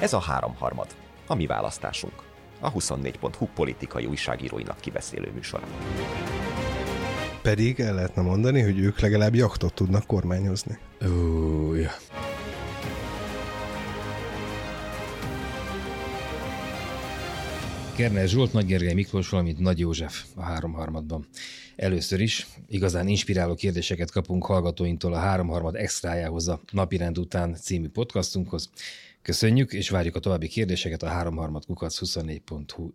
Ez a háromharmad, a mi választásunk. A 24.hu politikai újságíróinak kibeszélő műsor. Pedig el lehetne mondani, hogy ők legalább jaktot tudnak kormányozni. Ó, ja. Kerner Zsolt, Nagy Gergely Miklós, valamint Nagy József a háromharmadban. Először is igazán inspiráló kérdéseket kapunk hallgatóinktól a háromharmad extrájához a Napirend után című podcastunkhoz. Köszönjük, és várjuk a további kérdéseket a háromharmad kukac 24.hu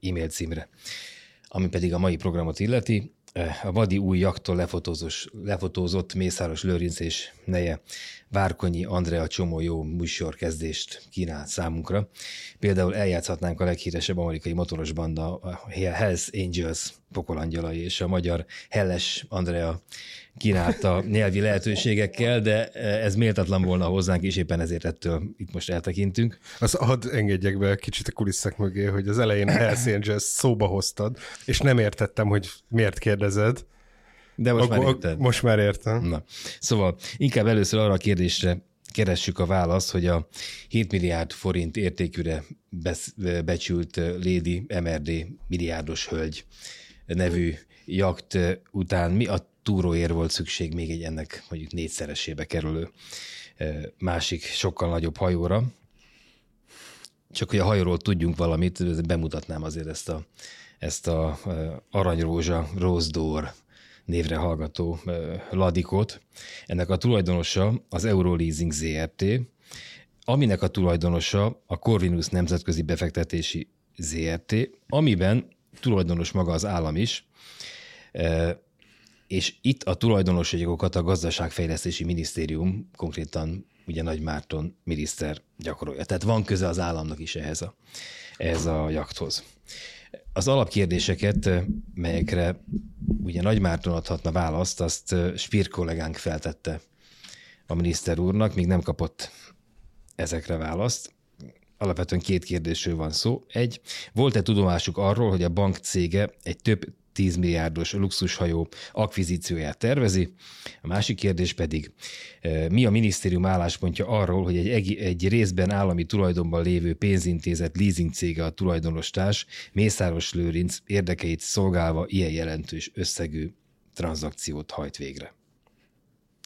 e-mail címre. Ami pedig a mai programot illeti, a Vadi új jaktól lefotózott Mészáros Lőrinc és neje Várkonyi Andrea csomó jó műsorkezdést kínált számunkra. Például eljátszhatnánk a leghíresebb amerikai motoros banda, a Hells Angels pokolangyalai és a magyar Helles Andrea kínálta nyelvi lehetőségekkel, de ez méltatlan volna hozzánk, és éppen ezért ettől itt most eltekintünk. Az hadd engedjek be kicsit a kulisszák mögé, hogy az elején a Hells Angels szóba hoztad, és nem értettem, hogy miért kérdezed. De most Akkor, már érted. Most már értem. Na. Szóval inkább először arra a kérdésre keressük a választ, hogy a 7 milliárd forint értékűre becsült Lady MRD milliárdos hölgy nevű jakt után mi a túróért volt szükség még egy ennek mondjuk négyszeresébe kerülő másik sokkal nagyobb hajóra. Csak hogy a hajóról tudjunk valamit, bemutatnám azért ezt a, ezt a aranyrózsa, Door névre hallgató ladikot. Ennek a tulajdonosa az Euroleasing ZRT, aminek a tulajdonosa a Corvinus Nemzetközi Befektetési ZRT, amiben tulajdonos maga az állam is, és itt a tulajdonosságokat a Gazdaságfejlesztési Minisztérium, konkrétan ugye Nagy Márton miniszter gyakorolja. Tehát van köze az államnak is ehhez a, ehhez a jakthoz. Az alapkérdéseket, melyekre ugye Nagy Márton adhatna választ, azt Spir kollégánk feltette a miniszter úrnak, még nem kapott ezekre választ. Alapvetően két kérdésről van szó. Egy, volt-e tudomásuk arról, hogy a bank cége egy több 10 milliárdos luxushajó akvizícióját tervezi. A másik kérdés pedig, e, mi a minisztérium álláspontja arról, hogy egy, egy részben állami tulajdonban lévő pénzintézet leasing cége a tulajdonostárs Mészáros Lőrinc érdekeit szolgálva ilyen jelentős összegű tranzakciót hajt végre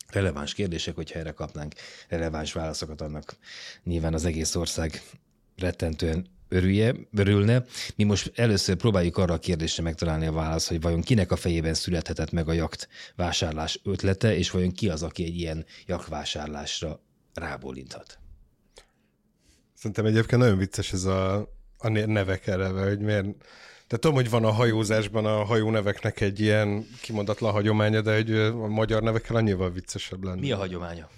releváns kérdések, hogyha erre kapnánk releváns válaszokat, annak nyilván az egész ország rettentően örülje, örülne. Mi most először próbáljuk arra a kérdésre megtalálni a választ, hogy vajon kinek a fejében születhetett meg a jakt vásárlás ötlete, és vajon ki az, aki egy ilyen jaktvásárlásra rábólinthat. Szerintem egyébként nagyon vicces ez a, a nevek eleve, hogy miért... De tudom, hogy van a hajózásban a hajóneveknek egy ilyen kimondatlan hagyománya, de hogy a magyar nevekkel annyival viccesebb lenne. Mi a hagyománya?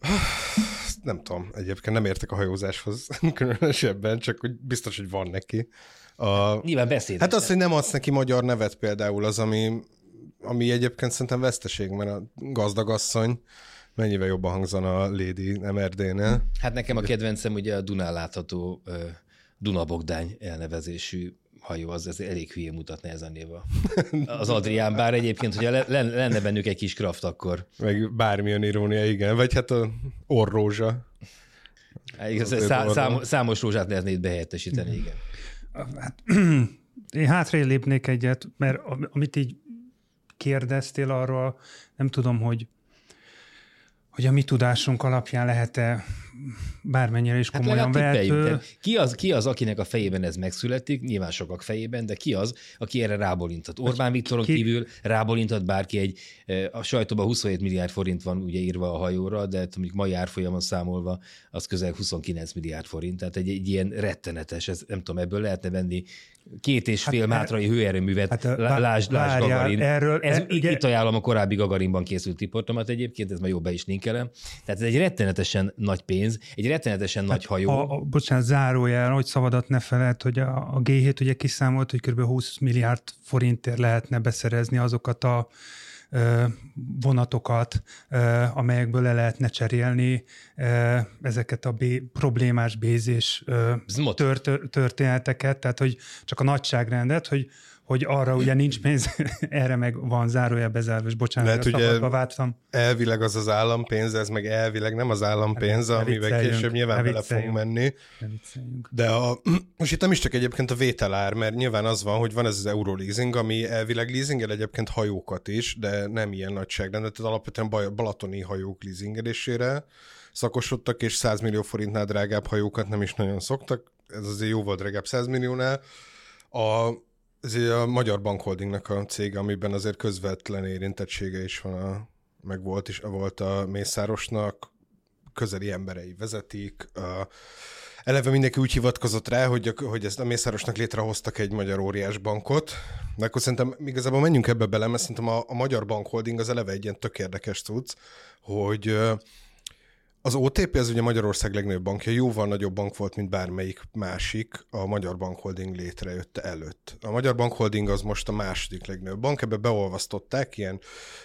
nem tudom, egyébként nem értek a hajózáshoz különösebben, csak hogy biztos, hogy van neki. A, Nyilván beszéd. Hát az, hogy nem adsz neki magyar nevet például, az, ami, ami egyébként szerintem veszteség, mert a gazdagasszony mennyivel jobban hangzana a Lady MRD-nél. Hát nekem a kedvencem ugye a Dunán látható Dunabogdány elnevezésű hajó, az, az elég hülye mutatna ez a név az Adrián, bár egyébként, hogyha lenne bennük egy kis kraft, akkor... Meg bármilyen irónia, igen, vagy hát a orrózsa. Hát, igaz, szá, szám, számos rózsát lehetne itt behelyettesíteni, igen. Hát, én hátrébb lépnék egyet, mert amit így kérdeztél arról, nem tudom, hogy hogy a mi tudásunk alapján lehet-e bármennyire is hát komolyan vehető. Ki az, ki az, akinek a fejében ez megszületik, nyilván sokak fejében, de ki az, aki erre rábolintott? Orbán Viktoron ki... kívül rábolintott bárki egy, a sajtóban 27 milliárd forint van ugye írva a hajóra, de mondjuk mai árfolyamon számolva az közel 29 milliárd forint, tehát egy, egy ilyen rettenetes, ez, nem tudom, ebből lehetne venni két és hát fél hát, mátrai hőerőművet, hát, lásd, lásd Gagarin. Erről, ez, er, ugye... Itt ajánlom a korábbi Gagarinban készült riportomat egyébként, ez már jó be is linkelem. Tehát ez egy rettenetesen nagy pénz, egy rettenetesen hát nagy hajó. A, a, bocsánat, zárójel, hogy szabadat ne feled, hogy a, a G7 ugye kiszámolt, hogy kb. 20 milliárd forintért lehetne beszerezni azokat a vonatokat, amelyekből le lehetne cserélni ezeket a bé, problémás bézés tört, történeteket, tehát hogy csak a nagyságrendet, hogy hogy arra ugye nincs pénz, erre meg van zárója bezárva, és bocsánat, Lehet, ugye- váltam. Elvileg az az állampénz, ez meg elvileg nem az állampénz, amivel később nyilván bele fogunk menni. De a, most itt nem is csak egyébként a vételár, mert nyilván az van, hogy van ez az Euroleasing, ami elvileg leasingel egyébként hajókat is, de nem ilyen nagyságrendben, tehát alapvetően balatoni hajók leasingelésére szakosodtak, és 100 millió forintnál drágább hajókat nem is nagyon szoktak, ez azért jóval drágább 100 milliónál. A, ez a Magyar Bankholdingnak a cég, amiben azért közvetlen érintettsége is van, a, meg volt is, volt a Mészárosnak, közeli emberei vezetik, a, Eleve mindenki úgy hivatkozott rá, hogy, hogy ezt a Mészárosnak létrehoztak egy magyar óriás bankot, de akkor szerintem igazából menjünk ebbe bele, mert szerintem a, a Magyar Bank Holding az eleve egy ilyen tök érdekes cucc, hogy az OTP az ugye Magyarország legnagyobb bankja, jóval nagyobb bank volt, mint bármelyik másik a Magyar Bank Holding létrejötte előtt. A Magyar Bank Holding az most a második legnagyobb bank, ebbe beolvasztották ilyen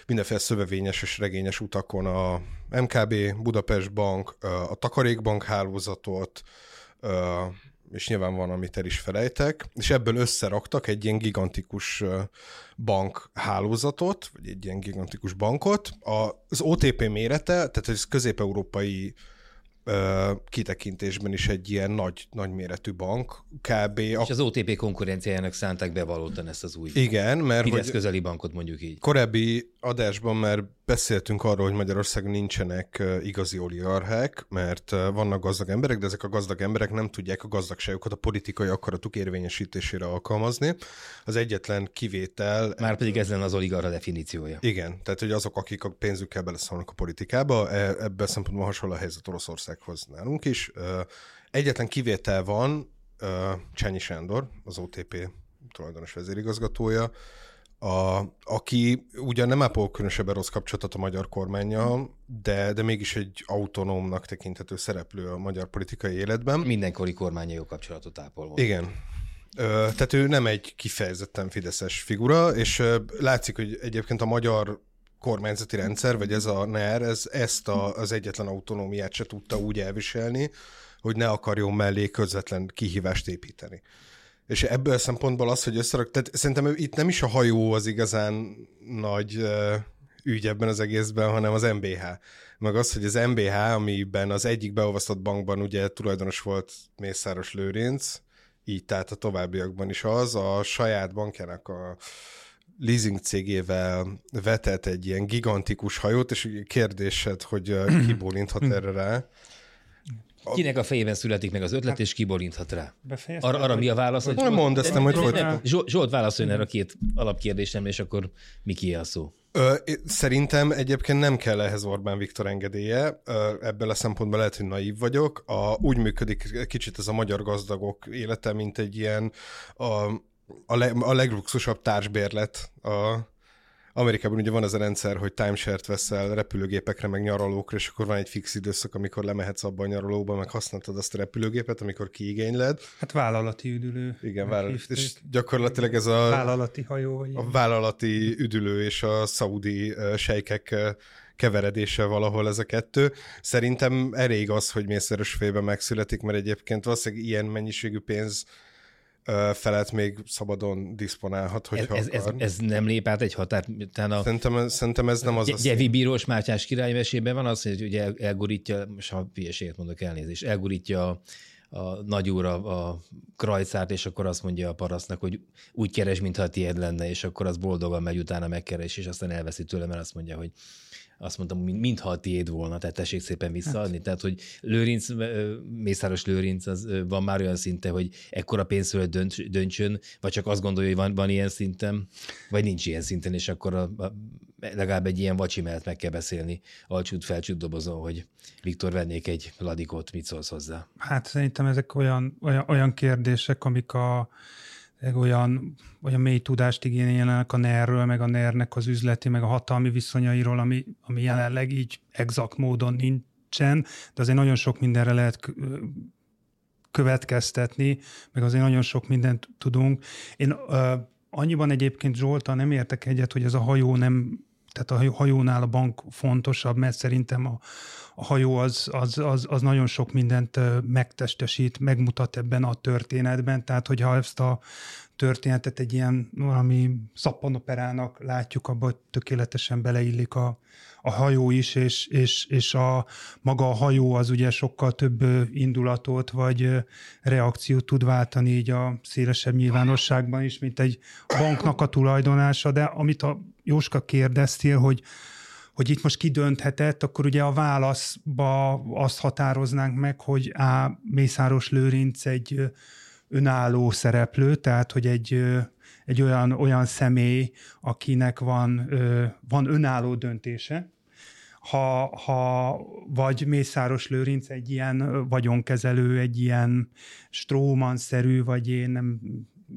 mindenféle szövevényes és regényes utakon a MKB, Budapest Bank, a Takarékbank hálózatot, és nyilván van, amit el is felejtek, és ebből összeraktak egy ilyen gigantikus ö, bank hálózatot, vagy egy ilyen gigantikus bankot. Az OTP mérete, tehát ez közép-európai kitekintésben is egy ilyen nagy, nagy méretű bank, kb. És A, az OTP konkurenciájának szánták bevallottan ezt az új igen, mert hogy közeli bankot mondjuk így. korábbi adásban már beszéltünk arról, hogy Magyarországon nincsenek igazi oligarchák, mert vannak gazdag emberek, de ezek a gazdag emberek nem tudják a gazdagságukat a politikai akaratuk érvényesítésére alkalmazni. Az egyetlen kivétel Már pedig ez lenne az oligarha definíciója. Igen, tehát hogy azok, akik a pénzükkel beleszólnak a politikába, e- ebben szempontból hasonló a helyzet Oroszországhoz nálunk is. Egyetlen kivétel van, Csányi Sándor, az OTP tulajdonos vezérigazgatója, a, aki ugyan nem ápol különösebben rossz kapcsolatot a magyar kormányjal, de, de mégis egy autonómnak tekinthető szereplő a magyar politikai életben. Mindenkori kormánya jó kapcsolatot ápol volt. Igen. Ö, tehát ő nem egy kifejezetten fideszes figura, és ö, látszik, hogy egyébként a magyar kormányzati rendszer, vagy ez a NER, ez ezt a, az egyetlen autonómiát se tudta úgy elviselni, hogy ne akarjon mellé közvetlen kihívást építeni. És ebből a szempontból az, hogy összerak, tehát szerintem itt nem is a hajó az igazán nagy ö, ügy ebben az egészben, hanem az MBH. Meg az, hogy az MBH, amiben az egyik beolvasztott bankban ugye tulajdonos volt Mészáros Lőrinc, így tehát a továbbiakban is az, a saját bankjának a leasing cégével vetett egy ilyen gigantikus hajót, és kérdésed, hogy ki bólinthat erre rá. Kinek a fejében születik meg az ötlet, és kiborinthat rá? Befejezted, Arra, arra mi a válasz? Hogy nem, hogy Nem, folytatod. nem, Zsolt, Zsolt válaszoljon erre a két alapkérdésemre, és akkor mi ki a szó? Ö, szerintem egyébként nem kell ehhez Orbán Viktor engedélye, Ö, ebből a szempontból lehet, hogy naív vagyok. A, úgy működik kicsit ez a magyar gazdagok élete, mint egy ilyen a, a, le, a legluxusabb társbérlet a, Amerikában ugye van ez a rendszer, hogy timeshare-t veszel repülőgépekre, meg nyaralókra, és akkor van egy fix időszak, amikor lemehetsz abba a nyaralóba, meg használtad azt a repülőgépet, amikor kiigényled. Hát vállalati üdülő. Igen, vállal, Meghívték. és gyakorlatilag ez a, Vállalati hajó, vagy a vállalati üdülő és a szaudi sejkek keveredése valahol ez a kettő. Szerintem elég az, hogy Mészáros fejében megszületik, mert egyébként valószínűleg ilyen mennyiségű pénz felett még szabadon diszponálhat, Ez, hogyha ez, ez, akar. ez nem lép át egy határ, talán a Szerintem, ez nem az a Gy-. Gyevi Bírós Mátyás király mesében van az, hogy ugye el- elgurítja, most ha hülyeséget mondok elnézést, elgurítja a, a nagyúra a krajcát, és akkor azt mondja a parasztnak, hogy úgy keres, mintha a tiéd lenne, és akkor az boldogan megy utána megkeres, és aztán elveszi tőle, mert azt mondja, hogy azt mondtam, mint- mintha a tiéd volna, tehát tessék szépen visszaadni. Hát. Tehát, hogy Lőrinc, Mészáros Lőrinc az van már olyan szinte, hogy ekkora pénz fölött dönts, döntsön, vagy csak azt gondolja, hogy van, van ilyen szinten, vagy nincs ilyen szinten, és akkor a, a, legalább egy ilyen vacsi mellett meg kell beszélni alcsút felcsút dobozon, hogy Viktor vennék egy ladikot, mit szólsz hozzá? Hát szerintem ezek olyan, olyan, olyan kérdések, amik a olyan, olyan mély tudást igényelnek a NER-ről, meg a NER-nek az üzleti, meg a hatalmi viszonyairól, ami, ami jelenleg így exakt módon nincsen, de azért nagyon sok mindenre lehet kö- következtetni, meg azért nagyon sok mindent tudunk. Én ö, annyiban egyébként Zsoltal nem értek egyet, hogy ez a hajó nem, tehát a hajó- hajónál a bank fontosabb, mert szerintem a a hajó az, az, az, az nagyon sok mindent megtestesít, megmutat ebben a történetben, tehát hogyha ezt a történetet egy ilyen valami szappanoperának látjuk, abban tökéletesen beleillik a, a hajó is, és, és, és a maga a hajó az ugye sokkal több indulatot vagy reakciót tud váltani így a szélesebb nyilvánosságban is, mint egy banknak a tulajdonása, de amit a Jóska kérdeztél, hogy hogy itt most kidönthetett, akkor ugye a válaszba azt határoznánk meg, hogy A. Mészáros Lőrinc egy önálló szereplő, tehát hogy egy, egy olyan, olyan személy, akinek van, van önálló döntése, ha, ha vagy Mészáros Lőrinc egy ilyen vagyonkezelő, egy ilyen stróman-szerű, vagy én nem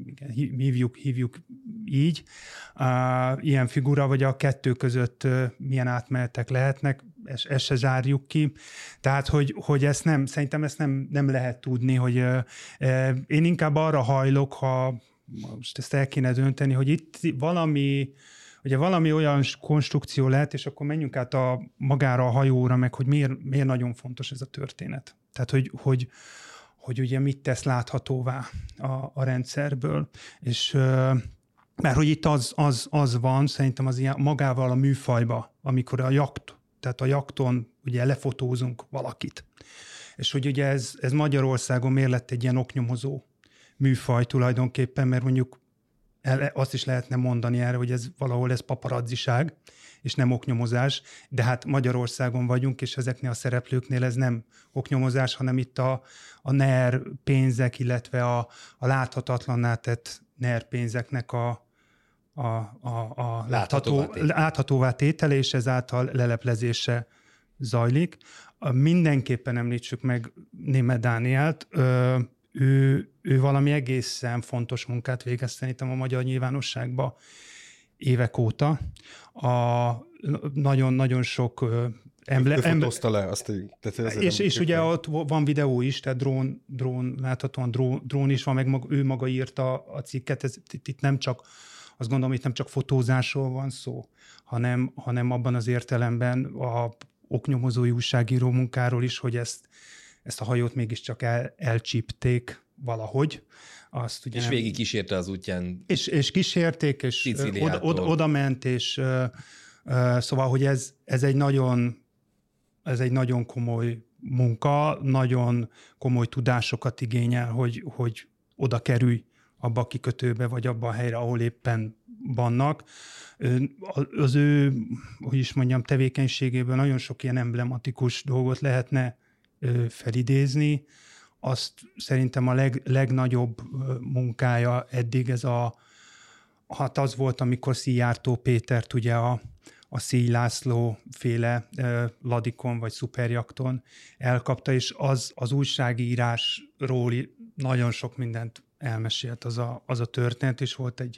igen, hívjuk, hívjuk így, uh, ilyen figura, vagy a kettő között milyen átmenetek lehetnek, ezt, ezt se zárjuk ki. Tehát, hogy, hogy ezt nem, szerintem ezt nem, nem lehet tudni, hogy uh, én inkább arra hajlok, ha most ezt el kéne dönteni, hogy itt valami, ugye valami olyan konstrukció lehet, és akkor menjünk át a, magára a hajóra, meg hogy miért, miért nagyon fontos ez a történet. Tehát, hogy, hogy, hogy ugye mit tesz láthatóvá a, a rendszerből, és mert hogy itt az, az, az van, szerintem az ilyen magával a műfajba, amikor a jakt, tehát a jakton ugye lefotózunk valakit. És hogy ugye ez, ez Magyarországon miért lett egy ilyen oknyomozó műfaj tulajdonképpen, mert mondjuk el, azt is lehetne mondani erre, hogy ez valahol ez paparazziság, és nem oknyomozás, de hát Magyarországon vagyunk, és ezeknél a szereplőknél ez nem oknyomozás, hanem itt a, a NER pénzek, illetve a, a láthatatlanná tett NER pénzeknek a, a, a, a látható, láthatóvá tétele, és ezáltal leleplezése zajlik. Mindenképpen említsük meg Német Dánielt, ő, ő valami egészen fontos munkát végezte a magyar nyilvánosságba évek óta. A nagyon-nagyon sok. Emble, le azt, tehát és, és ugye ott van videó is, tehát drón, drón láthatóan drón, drón is van, meg maga, ő maga írta a cikket, ez, itt, itt nem csak azt gondolom, itt nem csak fotózásról van szó, hanem, hanem abban az értelemben a oknyomozói újságíró munkáról is, hogy ezt, ezt a hajót mégiscsak el, elcsípték valahogy. Azt ugye és végig kísérte az útján. És, és kísérték, és oda, oda, oda ment, és uh, uh, szóval, hogy ez, ez egy nagyon ez egy nagyon komoly munka, nagyon komoly tudásokat igényel, hogy, hogy oda kerülj abba a kikötőbe, vagy abba a helyre, ahol éppen vannak. Az ő, hogy is mondjam, tevékenységéből nagyon sok ilyen emblematikus dolgot lehetne felidézni. Azt szerintem a leg, legnagyobb munkája eddig ez a, hát az volt, amikor Szijjártó Pétert ugye a, a Szíj László féle ladikon vagy szuperjakton elkapta, és az az újságírásról nagyon sok mindent elmesélt az a, az a történet, és volt egy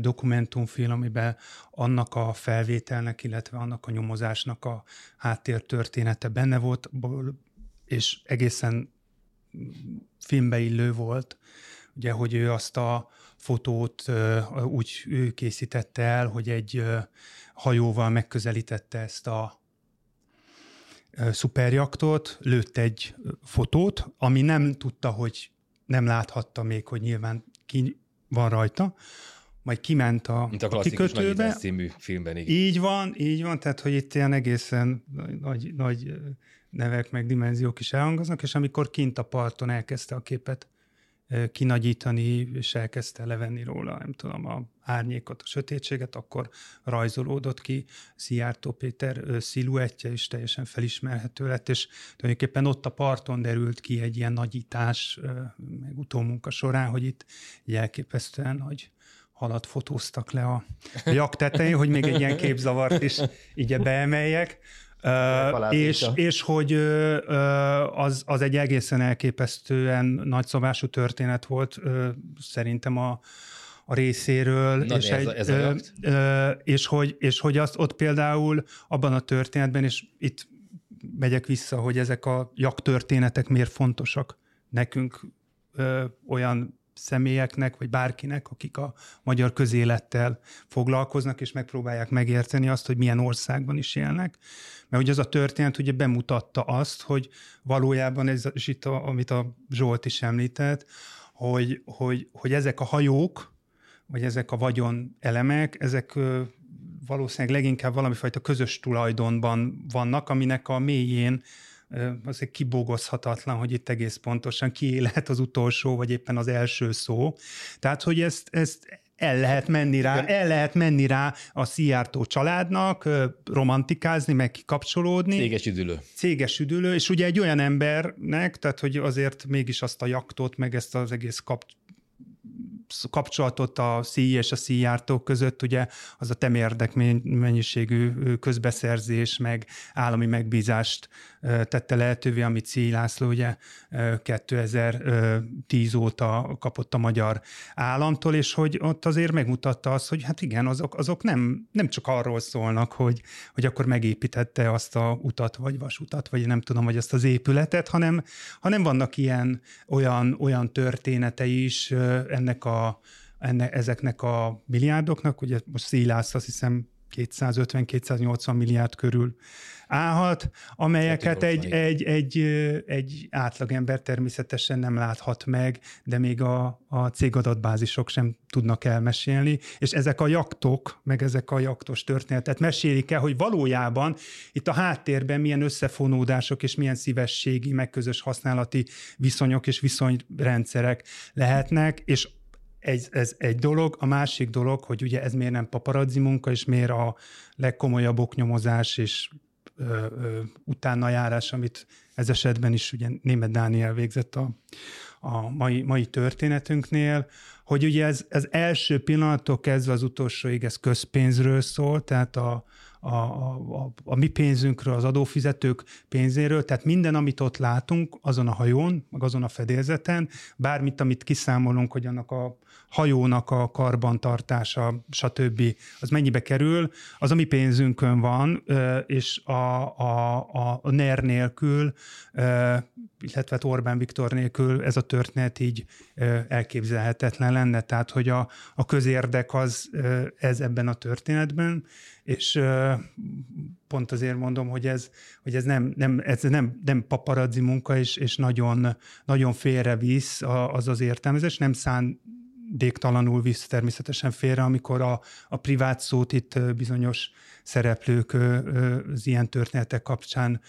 dokumentumfilm, amiben annak a felvételnek, illetve annak a nyomozásnak a háttértörténete benne volt, és egészen filmbe illő volt, ugye, hogy ő azt a fotót úgy készítette el, hogy egy hajóval megközelítette ezt a szuperjaktot, lőtt egy fotót, ami nem tudta, hogy nem láthatta még, hogy nyilván ki van rajta, majd kiment a, Mint a kikötőbe. című filmben, igen. Így van, így van, tehát hogy itt ilyen egészen nagy, nagy nevek meg dimenziók is elhangoznak, és amikor kint a parton elkezdte a képet kinagyítani, és elkezdte levenni róla, nem tudom, a árnyékot, a sötétséget, akkor rajzolódott ki Szijjártó Péter sziluettje, is teljesen felismerhető lett, és tulajdonképpen ott a parton derült ki egy ilyen nagyítás, meg utómunka során, hogy itt egy elképesztően nagy halat fotóztak le a jak tetején, hogy még egy ilyen képzavart is így beemeljek. Uh, és, és hogy uh, az, az egy egészen elképesztően nagyszabású történet volt uh, szerintem a, a részéről. Na, és, ez, egy, ez a ö, és, hogy, és hogy azt ott például abban a történetben, és itt megyek vissza, hogy ezek a jak történetek miért fontosak nekünk ö, olyan személyeknek, vagy bárkinek, akik a magyar közélettel foglalkoznak, és megpróbálják megérteni azt, hogy milyen országban is élnek. Mert ugye az a történet ugye bemutatta azt, hogy valójában, ez, és itt a, amit a Zsolt is említett, hogy, hogy, hogy ezek a hajók, vagy ezek a vagyon elemek, ezek valószínűleg leginkább valamifajta közös tulajdonban vannak, aminek a mélyén azért kibogozhatatlan, hogy itt egész pontosan ki lehet az utolsó, vagy éppen az első szó. Tehát, hogy ezt, ezt el lehet menni rá, el lehet menni rá a Szijjártó családnak, romantikázni, meg kikapcsolódni. Céges üdülő. Céges üdülő, és ugye egy olyan embernek, tehát hogy azért mégis azt a jaktot, meg ezt az egész kap, kapcsolatot a szíj és a szíjártók között, ugye az a temérdek mennyiségű közbeszerzés, meg állami megbízást tette lehetővé, amit Szíj László ugye 2010 óta kapott a magyar államtól, és hogy ott azért megmutatta azt, hogy hát igen, azok, azok nem, nem csak arról szólnak, hogy, hogy akkor megépítette azt a utat, vagy vasutat, vagy nem tudom, vagy azt az épületet, hanem, hanem vannak ilyen olyan, olyan történetei is ennek a, enne, ezeknek a milliárdoknak, ugye most Szílász azt hiszem 250-280 milliárd körül állhat, amelyeket egy, egy, egy, egy átlagember természetesen nem láthat meg, de még a, a cégadatbázisok sem tudnak elmesélni, és ezek a jaktok, meg ezek a jaktos történetet mesélik el, hogy valójában itt a háttérben milyen összefonódások és milyen szívességi, meg közös használati viszonyok és viszonyrendszerek lehetnek, és ez, ez egy dolog, a másik dolog, hogy ugye ez miért nem paparazzi munka, és miért a legkomolyabb oknyomozás és ö, ö, utána járás, amit ez esetben is ugye német Dániel végzett a, a mai, mai történetünknél, hogy ugye ez, ez első pillanattól kezdve az utolsóig ez közpénzről szól, tehát a, a, a, a mi pénzünkről, az adófizetők pénzéről, tehát minden, amit ott látunk azon a hajón, meg azon a fedélzeten, bármit, amit kiszámolunk, hogy annak a hajónak a karbantartása, stb. az mennyibe kerül, az a mi pénzünkön van, és a, a, a, NER nélkül, illetve Orbán Viktor nélkül ez a történet így elképzelhetetlen lenne. Tehát, hogy a, a közérdek az ez ebben a történetben, és pont azért mondom, hogy ez, hogy ez nem, nem, ez nem, nem paparazzi munka, és, és nagyon, nagyon félrevisz az az értelmezés, nem szán déktalanul visz természetesen félre, amikor a, a privát szót itt bizonyos szereplők az ilyen történetek kapcsán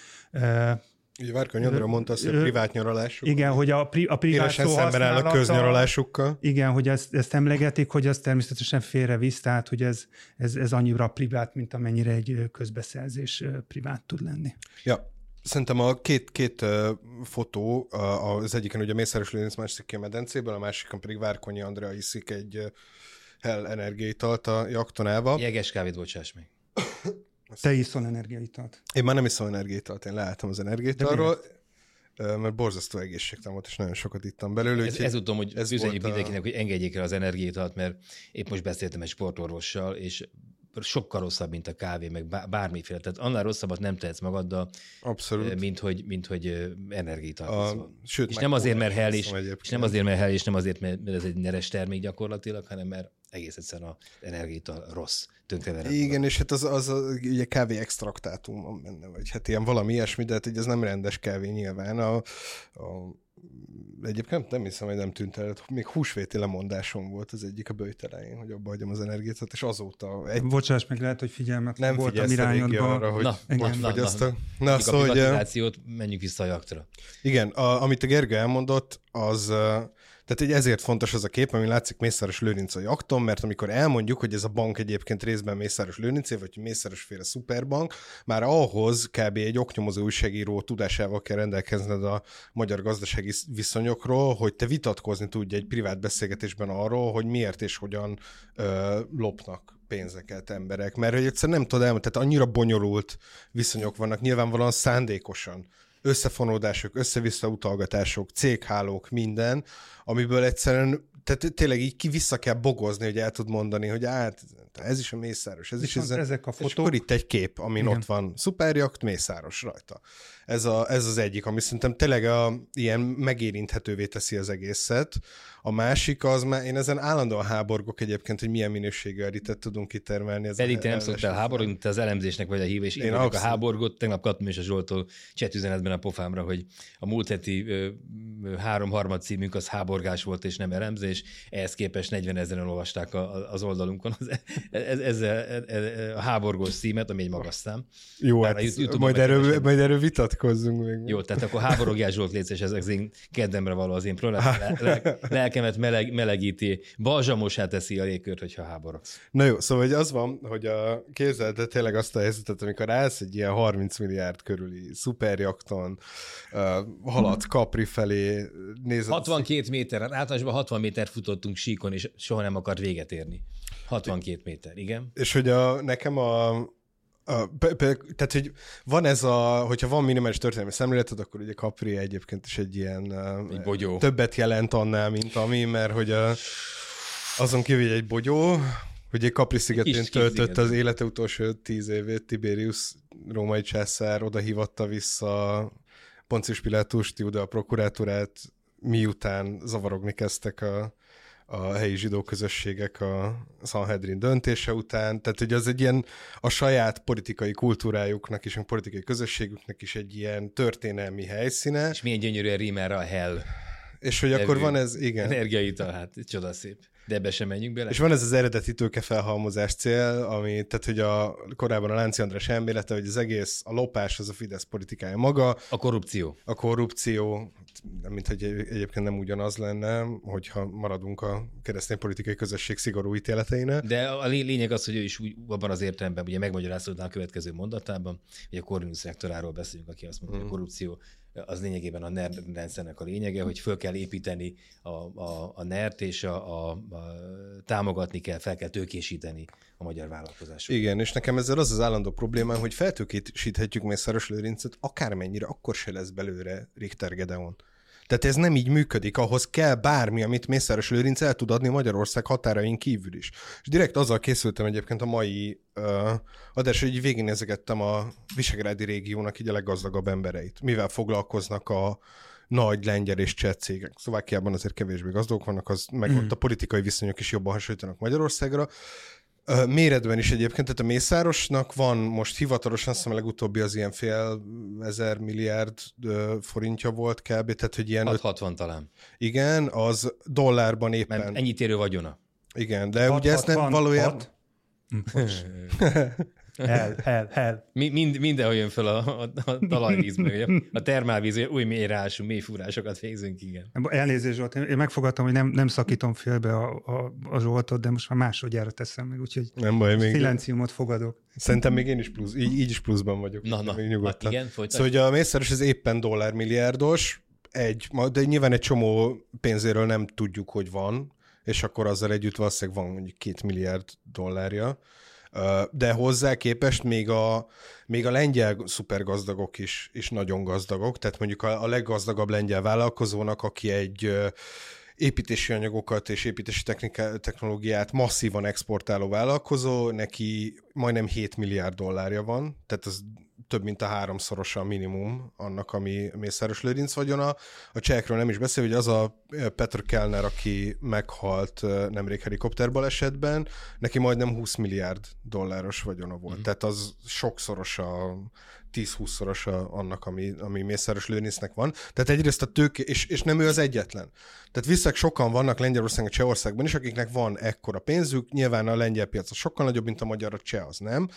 Ugye Várkony Andra mondta azt, hogy a privát nyaralásuk. Igen, hogy a, pri, a privát szó szemben áll a köznyaраlásukkal. Igen, hogy ezt, ezt emlegetik, hogy az természetesen félrevisz, tehát hogy ez, ez, ez annyira privát, mint amennyire egy közbeszerzés privát tud lenni. Ja, Szerintem a két, két uh, fotó, uh, az egyiken ugye Mészáros Lőrinc másik a medencéből, a másikon pedig Várkonyi Andrea iszik egy uh, Hell energiaitalt a jaktonával. Jeges kávét, bocsáss meg. Te iszol energiaitalt. Én már nem iszom energiaitalt, én leálltam az energiaitalról, mert borzasztó egészségtelen volt, és nagyon sokat ittam belőle. Ez, ez tudom, hogy ez üzenjük mindenkinek, a... hogy engedjék el az energiaitalt, mert épp most beszéltem egy sportorvossal, és sokkal rosszabb, mint a kávé, meg bármiféle. Tehát annál rosszabbat nem tehetsz magaddal, Abszolút. mint hogy, mint hogy energiát Sőt, és nem azért, mert hell, és, és nem azért, mert hell, és nem azért, mert ez egy neres termék gyakorlatilag, hanem mert egész egyszerűen az energiát rossz, tönkreverett. Igen, és hát az, az, az ugye kávé extraktátum van benne, vagy hát ilyen valami ilyesmi, de hát ez nem rendes kávé nyilván. A, a egyébként nem hiszem, hogy nem tűnt el. Még húsvéti lemondásom volt az egyik a bőjtelején, hogy abba hagyjam az energiát, és azóta... Egy... Bocsáss meg, lehet, hogy figyelmet nem voltam irányodban. arra, hogy na, na, na, na, a... na, szóval, a menjünk vissza a jaktra. Igen, a, amit a Gergő elmondott, az tehát egy ezért fontos az a kép, ami látszik Mészáros Lőrinc a jakton, mert amikor elmondjuk, hogy ez a bank egyébként részben Mészáros Lőrincé, vagy Mészáros féle szuperbank, már ahhoz kb. egy oknyomozó újságíró tudásával kell rendelkezned a magyar gazdasági viszonyokról, hogy te vitatkozni tudj egy privát beszélgetésben arról, hogy miért és hogyan ö, lopnak pénzeket emberek, mert hogy egyszerűen nem tudod elmondani, tehát annyira bonyolult viszonyok vannak, nyilvánvalóan szándékosan összefonódások, össze-vissza utalgatások, céghálók, minden, amiből egyszerűen tehát tényleg így ki vissza kell bogozni, hogy el tud mondani, hogy hát. Ez is a Mészáros. Ez is Viszont ez, ezek a És fotók- akkor itt egy kép, amin Igen. ott van szuperjakt, Mészáros rajta. Ez, a, ez az egyik, ami szerintem tényleg a, ilyen megérinthetővé teszi az egészet. A másik az, már én ezen állandóan háborgok egyébként, hogy milyen minőségű editet tudunk kitermelni. Ez Pedig te nem szoktál háborogni, te az elemzésnek vagy a hív, és én, Én a háborgott. Tegnap kaptam is a Zsoltól chat üzenetben a pofámra, hogy a múlt heti ö, ö, három harmad címünk az háborgás volt, és nem elemzés. Ehhez képest 40 ezeren olvasták a, az oldalunkon az, ez, ezzel e- e- a háborgós címet, ami egy magas szám. Jó, Bár hát majd erről, majd erről vitatkozzunk még. Jó, tehát akkor háborogjál Zsolt létsz, és ez az én kedvemre való az én proletár le, lelkemet meleg, melegíti, balzsamosá teszi a légkört, hogyha háborogsz. Na jó, szóval hogy az van, hogy a képzeld de tényleg azt a helyzetet, amikor állsz egy ilyen 30 milliárd körüli szuperjakton, uh, haladsz Capri felé, nézed... 62 méter, hát általában 60 méter futottunk síkon, és soha nem akart véget érni. 62 méter, igen. És hogy a, nekem a, tehát, hogy van ez a, hogyha van minimális történelmi szemléleted, akkor ugye Capri egyébként is egy ilyen Egy bogyó. többet jelent annál, mint ami, mert hogy a, azon kívül, hogy egy bogyó, hogy egy Capri szigetén töltött az élete utolsó tíz évét, Tiberius római császár oda hívatta vissza Poncius Pilátust, Júda a prokurátorát, miután zavarogni kezdtek a, a helyi zsidó közösségek a Sanhedrin döntése után. Tehát, hogy az egy ilyen a saját politikai kultúrájuknak és a politikai közösségüknek is egy ilyen történelmi helyszíne, És milyen gyönyörűen rímel a hell és hogy akkor van ez, igen. energiaital, hát csodaszép. De ebbe sem menjünk bele. És van ez az eredeti tőkefelhalmozás cél, ami, tehát hogy a, korábban a Lánci András elmélete, hogy az egész, a lopás az a Fidesz politikája maga, A korrupció. a korrupció, mint hogy egy- egyébként nem ugyanaz lenne, hogyha maradunk a keresztény politikai közösség szigorú ítéleteinek. De a lé- lényeg az, hogy ő is úgy, abban az értelemben ugye megmagyarázódna a következő mondatában, hogy a Corvinus rektoráról beszélünk, aki azt mondja, hogy a korrupció az lényegében a NER rendszernek a lényege, hogy föl kell építeni a, a, a NERT, és a, a, a, támogatni kell, fel kell tőkésíteni a magyar vállalkozásokat. Igen, és nekem ezzel az az állandó problémám, hogy feltőkésíthetjük Mészáros Lőrincet, akármennyire, akkor se lesz belőle Richter Gedeon. Tehát ez nem így működik, ahhoz kell bármi, amit Mészáros Lőrinc el tud adni Magyarország határain kívül is. És direkt azzal készültem egyébként a mai uh, adás, hogy végignézegettem a Visegrádi régiónak így a leggazdagabb embereit. Mivel foglalkoznak a nagy lengyel és cseh cégek. Szlovákiában azért kevésbé gazdagok vannak, az meg ott a politikai viszonyok is jobban hasonlítanak Magyarországra. Méretben is egyébként, tehát a Mészárosnak van most hivatalosan, azt hiszem legutóbbi az ilyen fél ezer milliárd forintja volt kb. Tehát, hogy ilyen... 60 talán. Igen, az dollárban éppen. Mert ennyit érő vagyona. Igen, de 6, ugye 60, ezt nem valójában... Hell, hell, hell. Mi, mind, mindenhol jön fel a, a, a talajvízből, a termálvíz, új mélyre ásunk, mély fúrásokat végzünk, igen. Elnézést, Zsolt, én megfogadtam, hogy nem, nem szakítom félbe a, a, a Zsoltot, de most már másodjára teszem meg, úgyhogy Nem baj, még... szilenciumot fogadok. Szerintem még én is plusz, így, így is pluszban vagyok. Na, na, még nyugodtan. hát igen, folytasd. Szóval hogy a Mészáros ez éppen dollármilliárdos, egy, de nyilván egy csomó pénzéről nem tudjuk, hogy van, és akkor azzal együtt valószínűleg van mondjuk két milliárd dollárja. De hozzá képest még a, még a lengyel szupergazdagok is, is nagyon gazdagok, tehát mondjuk a, a leggazdagabb lengyel vállalkozónak, aki egy építési anyagokat és építési technika, technológiát masszívan exportáló vállalkozó, neki majdnem 7 milliárd dollárja van, tehát az több mint a háromszorosa a minimum annak, ami Mészáros Lőrinc vagyona. A csehekről nem is beszél, hogy az a Petr Kellner, aki meghalt nemrég helikopterbalesetben, neki majdnem 20 milliárd dolláros vagyona volt. Mm. Tehát az sokszorosa, 10-20-szorosa annak, ami, ami Mészáros Lőrincnek van. Tehát egyrészt a tőke, és, és nem ő az egyetlen. Tehát visszak sokan vannak Lengyelországban, Csehországban is, akiknek van ekkora pénzük. Nyilván a lengyel piac az sokkal nagyobb, mint a magyar, a cseh az nem.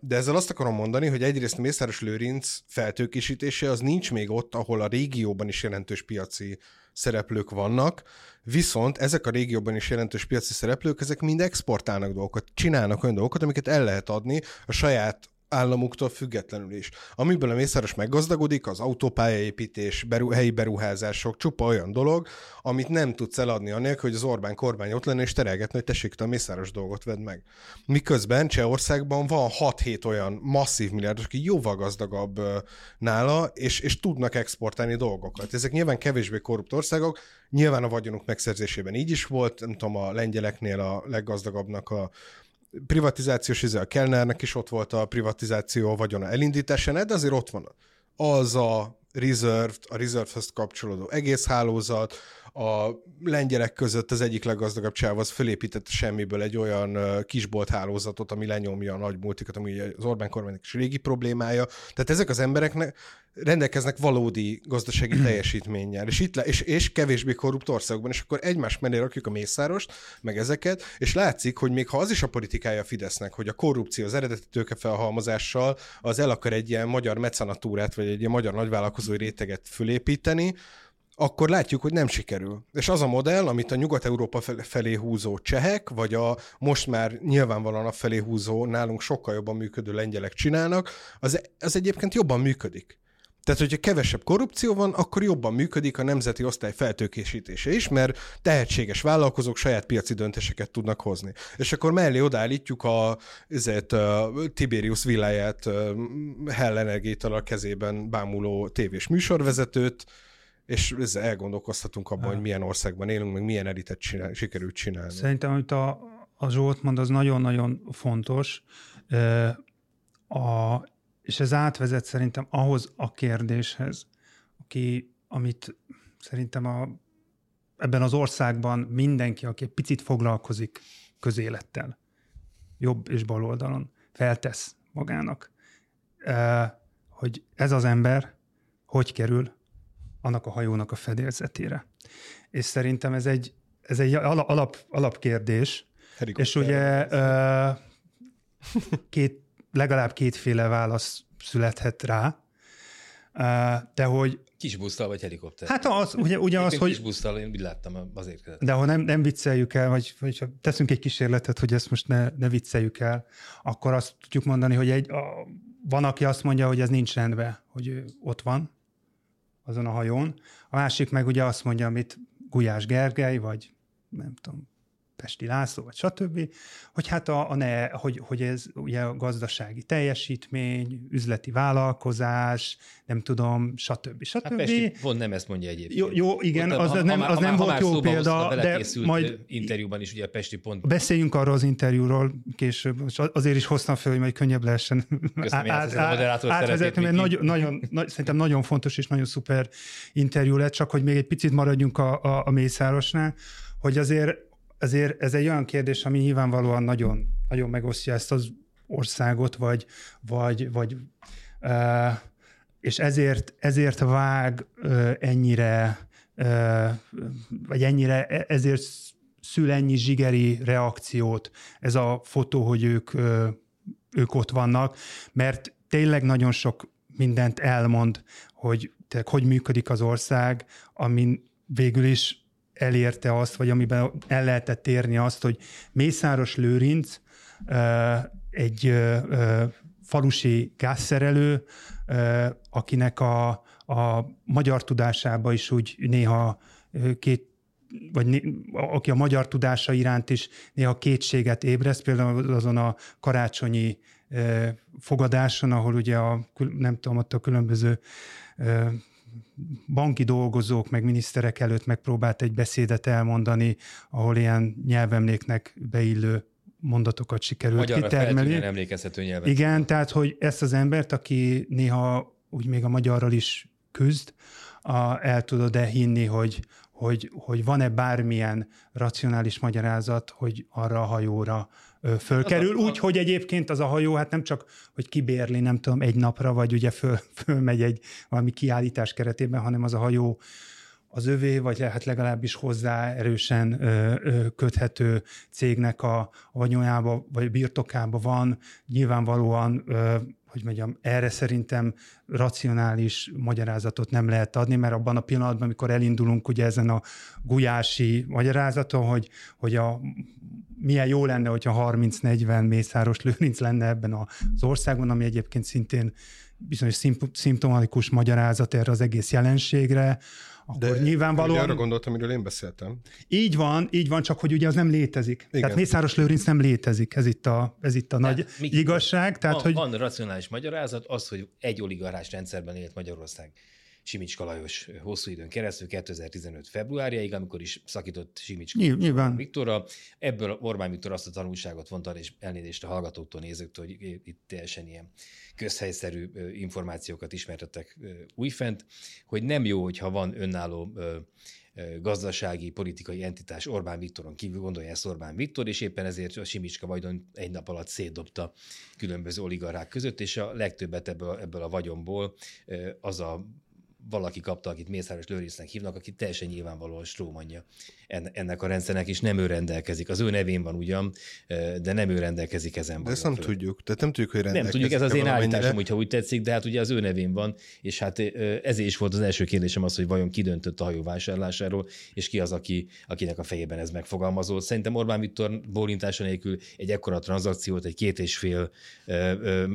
De ezzel azt akarom mondani, hogy egyrészt a Mészáros Lőrinc feltőkésítése az nincs még ott, ahol a régióban is jelentős piaci szereplők vannak, viszont ezek a régióban is jelentős piaci szereplők, ezek mind exportálnak dolgokat, csinálnak olyan dolgokat, amiket el lehet adni a saját államuktól függetlenül is. Amiből a Mészáros meggazdagodik, az autópályaépítés, beru, helyi beruházások, csupa olyan dolog, amit nem tudsz eladni annélkül, hogy az Orbán kormány ott lenne és terelgetne, hogy tessék, te a Mészáros dolgot vedd meg. Miközben Csehországban van 6-7 olyan masszív milliárdos, aki jóval gazdagabb nála, és, és tudnak exportálni dolgokat. Ezek nyilván kevésbé korrupt országok, nyilván a vagyonuk megszerzésében így is volt, nem tudom, a lengyeleknél a leggazdagabbnak a privatizációs izé, a Kellnernek is ott volt a privatizáció vagyona elindításán, de azért ott van az a Reserve, a Reserve-hez kapcsolódó egész hálózat, a lengyelek között az egyik leggazdagabb csáv az fölépített semmiből egy olyan kisbolt hálózatot, ami lenyomja a nagy multikat, ami az Orbán kormánynak is régi problémája. Tehát ezek az embereknek rendelkeznek valódi gazdasági teljesítménnyel, és, itt le, és, és kevésbé korrupt országokban, és akkor egymás mellé rakjuk a mészárost, meg ezeket, és látszik, hogy még ha az is a politikája Fidesznek, hogy a korrupció az eredeti tőkefelhalmozással az el akar egy ilyen magyar mecenatúrát, vagy egy ilyen magyar nagyvállalkozói réteget fölépíteni, akkor látjuk, hogy nem sikerül. És az a modell, amit a Nyugat-Európa felé húzó csehek, vagy a most már nyilvánvalóan a felé húzó, nálunk sokkal jobban működő lengyelek csinálnak, az, az egyébként jobban működik. Tehát, hogyha kevesebb korrupció van, akkor jobban működik a nemzeti osztály feltőkésítése is, mert tehetséges vállalkozók saját piaci döntéseket tudnak hozni. És akkor mellé odaállítjuk a, ezért, a Tiberius villáját Hell Energy a kezében bámuló tévés műsorvezetőt, és ezzel elgondolkozhatunk abban, hogy milyen országban élünk, meg milyen elitet csinál, sikerült csinálni. Szerintem, amit a, a Zsolt mond, az nagyon-nagyon fontos, a, és ez átvezet szerintem ahhoz a kérdéshez, aki, amit szerintem a, ebben az országban mindenki, aki egy picit foglalkozik közélettel, jobb és bal oldalon, feltesz magának, hogy ez az ember hogy kerül annak a hajónak a fedélzetére. És szerintem ez egy, ez egy alap, alapkérdés, és ugye két, legalább kétféle válasz születhet rá, de hogy... Kis busztal vagy helikopter? Hát az, ugye, ugye az, hogy... Kis busztal, én úgy láttam az érkezet. De ha nem, nem vicceljük el, vagy, vagy ha teszünk egy kísérletet, hogy ezt most ne, ne vicceljük el, akkor azt tudjuk mondani, hogy egy, a, van, aki azt mondja, hogy ez nincs rendben, hogy ott van, azon a hajón. A másik meg ugye azt mondja, amit Gulyás Gergely, vagy nem tudom, Pesti László, vagy stb., hogy hát a, a ne, hogy, hogy ez ugye a gazdasági teljesítmény, üzleti vállalkozás, nem tudom, stb. stb. Hát Pesti pont nem ezt mondja egyébként. Jó, jó igen, Ott, az, ha, nem, az ha, nem ha, volt jó példa, de majd interjúban is ugye a Pesti pont. Beszéljünk arról az interjúról később, és azért is hoztam fel, hogy majd könnyebb lehessen Köszönöm, át, át, átvezetni, mert nagyon, nagyon, nagy, szerintem nagyon fontos és nagyon szuper interjú lett, csak hogy még egy picit maradjunk a, a, a Mészárosnál, hogy azért ezért ez egy olyan kérdés, ami nyilvánvalóan nagyon, nagyon megosztja ezt az országot, vagy, vagy, vagy és ezért, ezért vág ennyire, vagy ennyire, e, ezért szül ennyi zsigeri reakciót ez a fotó, hogy ők, ők ott vannak, mert tényleg nagyon sok mindent elmond, hogy hogy működik az ország, amin végül is elérte azt, vagy amiben el lehetett érni azt, hogy Mészáros Lőrinc egy falusi gázszerelő, akinek a, a magyar tudásába is úgy néha két vagy aki a magyar tudása iránt is néha kétséget ébreszt, például azon a karácsonyi fogadáson, ahol ugye a, nem tudom, ott a különböző banki dolgozók, meg miniszterek előtt megpróbált egy beszédet elmondani, ahol ilyen nyelvemléknek beillő mondatokat sikerült Magyarra kitermelni. emlékezhető nyelven. Igen, tehát, hogy ezt az embert, aki néha úgy még a magyarral is küzd, a, el tudod-e hinni, hogy, hogy, hogy van-e bármilyen racionális magyarázat, hogy arra a hajóra fölkerül, úgy, hogy egyébként az a hajó, hát nem csak, hogy kibérli, nem tudom, egy napra, vagy ugye föl, fölmegy egy valami kiállítás keretében, hanem az a hajó az övé, vagy hát legalábbis hozzá erősen ö, ö, köthető cégnek a, a vagyonába, vagy birtokába van, nyilvánvalóan ö, hogy mondjam, erre szerintem racionális magyarázatot nem lehet adni, mert abban a pillanatban, amikor elindulunk ugye ezen a gulyási magyarázaton, hogy, hogy a, milyen jó lenne, hogyha 30-40 mészáros lőrinc lenne ebben az országban, ami egyébként szintén bizonyos szimptomatikus magyarázat erre az egész jelenségre, akkor De nyilvánvalóan... arra gondoltam, amiről én beszéltem. Így van, így van, csak hogy ugye az nem létezik. Igen. Tehát Mészáros Lőrinc nem létezik, ez itt a, ez itt a tehát nagy Miki, igazság. Tehát, van, hogy... van racionális magyarázat, az, hogy egy oligarchás rendszerben élt Magyarország. Simicska Lajos hosszú időn keresztül, 2015 februárjáig, amikor is szakított Simicska Nyilván. Viktorra. Ebből Orbán Viktor azt a tanulságot vonta, és elnézést a hallgatóktól nézőktől, hogy itt teljesen ilyen közhelyszerű információkat ismertettek újfent, hogy nem jó, hogyha van önálló gazdasági, politikai entitás Orbán Viktoron kívül, gondolja ezt Orbán Viktor, és éppen ezért a Simicska Vajdon egy nap alatt szétdobta különböző oligarchák között, és a legtöbbet ebből, ebből a vagyomból az a valaki kapta, akit Mészáros Lőrincnek hívnak, aki teljesen nyilvánvalóan strómanja ennek a rendszernek, és nem ő rendelkezik. Az ő nevén van ugyan, de nem ő rendelkezik ezen. De ezt nem fölött. tudjuk. Tehát nem tudjuk, hogy rendelkezik. Nem tudjuk, ez az én állításom, hogyha úgy tetszik, de hát ugye az ő nevén van, és hát ezért is volt az első kérdésem az, hogy vajon ki döntött a hajó vásárlásáról, és ki az, aki, akinek a fejében ez megfogalmazott. Szerintem Orbán Viktor bólintása nélkül egy ekkora tranzakciót, egy két és fél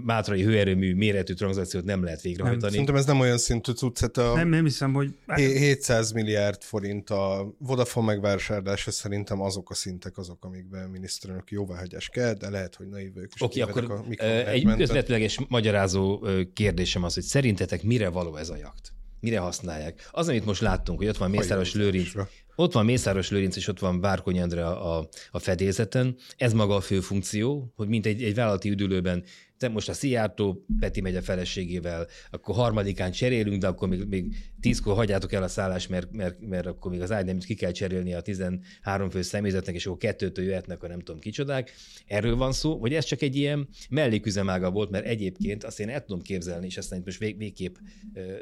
mátrai hőerőmű méretű tranzakciót nem lehet végrehajtani. Nem, szerintem ez nem olyan szintű cucc, a nem, nem hiszem, hogy... 700 milliárd forint a Vodafone megvásárlása szerintem azok a szintek azok, amikben a miniszterelnök jóváhagyás kell, de lehet, hogy naív ők is. Oké, okay, akkor a egy közvetleges magyarázó kérdésem az, hogy szerintetek mire való ez a jakt? Mire használják? Az, amit most láttunk, hogy ott van Mészáros Lőrinc, ott van Mészáros Lőrinc, és ott van Várkony Andrea a, a fedélzeten. Ez maga a fő funkció, hogy mint egy, egy vállalati üdülőben te most a Szijjártó, Peti megy a feleségével, akkor harmadikán cserélünk, de akkor még, még tízkor hagyjátok el a szállást, mert, mert, mert akkor még az ágy ki kell cserélni a 13 fő személyzetnek, és akkor kettőtől jöhetnek a nem tudom kicsodák. Erről van szó, vagy ez csak egy ilyen melléküzemága volt, mert egyébként azt én el tudom képzelni, és aztán most vég, végképp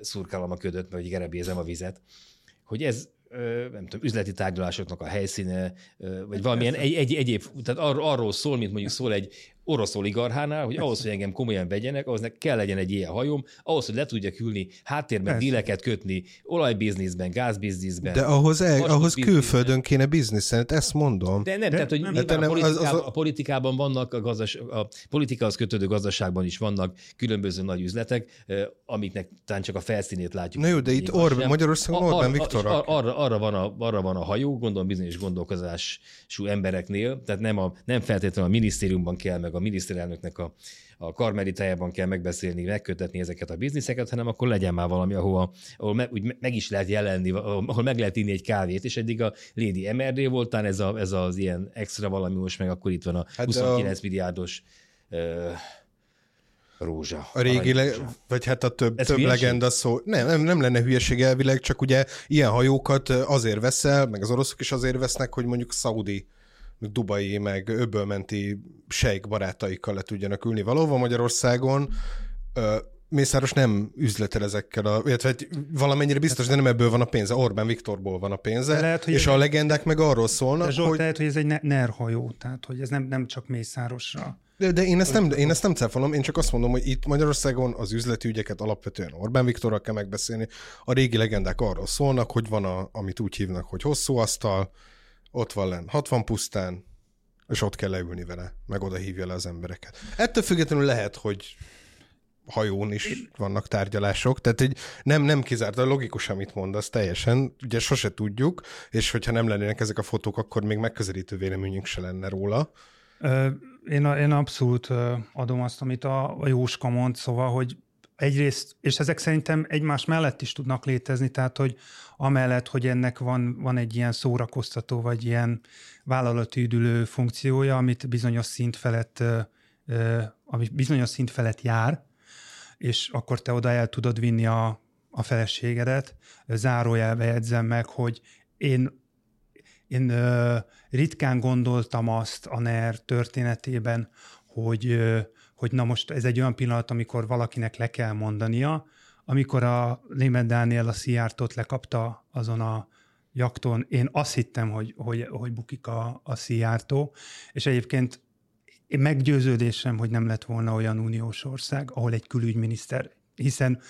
szurkálom a ködöt, mert hogy gerebézem a vizet, hogy ez nem tudom, üzleti tárgyalásoknak a helyszíne, vagy valamilyen egy, egy, egyéb, tehát arról szól, mint mondjuk szól egy orosz oligarchánál, hogy ahhoz, hogy engem komolyan vegyenek, ahhoz kell legyen egy ilyen hajóm, ahhoz, hogy le tudjak ülni háttérben díleket kötni, olajbizniszben, gázbizniszben. De ahhoz, el, ahhoz külföldön kéne bizniszen, ezt mondom. De nem, De, tehát, hogy nem, nem, a, politikában, az, az a... a politikában vannak, a, gazdas, a politikához kötődő gazdaságban is vannak különböző nagy üzletek, amiknek talán csak a felszínét látjuk. Na jó, de itt Orbán, Magyarországon Orbán Viktor. Arra, arra, van a, arra van a hajó, gondolom bizonyos gondolkozású embereknél, tehát nem, a, nem feltétlenül a minisztériumban kell meg meg a miniszterelnöknek a, a karmelitájában kell megbeszélni, megkötetni ezeket a bizniszeket, hanem akkor legyen már valami, ahol, ahol me, úgy meg is lehet jelenni, ahol meg lehet inni egy kávét, és eddig a Lady MRD voltán ez, a, ez az ilyen extra valami, most meg akkor itt van a hát 29 a... milliárdos uh, rózsa. A régi, le, vagy hát a több, több legenda szó. Nem, nem, nem lenne hülyeség elvileg, csak ugye ilyen hajókat azért veszel, meg az oroszok is azért vesznek, hogy mondjuk Szaudi dubai, meg öbölmenti sejk barátaikkal le tudjanak ülni valóban Magyarországon. Mészáros nem üzletel ezekkel, a, illetve valamennyire biztos, de nem ebből van a pénze, Orbán Viktorból van a pénze, lehet, hogy és a legendák meg arról szólnak, Zsolt, hogy... lehet, hogy ez egy NER hajó, tehát hogy ez nem, nem csak Mészárosra. De, de én, ezt nem, én ezt nem cáfolom, én csak azt mondom, hogy itt Magyarországon az üzleti ügyeket alapvetően Orbán Viktorral kell megbeszélni. A régi legendák arról szólnak, hogy van, a, amit úgy hívnak, hogy hosszú asztal, ott van lenn 60 pusztán, és ott kell leülni vele, meg oda hívja le az embereket. Ettől függetlenül lehet, hogy hajón is vannak tárgyalások, tehát egy nem, nem kizárt, a logikus, amit mondasz teljesen, ugye sose tudjuk, és hogyha nem lennének ezek a fotók, akkor még megközelítő véleményünk se lenne róla. Én, én abszolút adom azt, amit a, a Jóska mond, szóval, hogy egyrészt, és ezek szerintem egymás mellett is tudnak létezni, tehát hogy amellett, hogy ennek van, van egy ilyen szórakoztató, vagy ilyen vállalati üdülő funkciója, amit bizonyos szint felett, ami bizonyos szint felett jár, és akkor te oda el tudod vinni a, a feleségedet. Zárójelbe jegyzem meg, hogy én én ö, ritkán gondoltam azt a NER történetében, hogy, ö, hogy na most ez egy olyan pillanat, amikor valakinek le kell mondania, amikor a német Dániel a Szijjártót lekapta azon a jakton, én azt hittem, hogy, hogy, hogy bukik a, a Szijjártó, és egyébként én meggyőződésem, hogy nem lett volna olyan uniós ország, ahol egy külügyminiszter, hiszen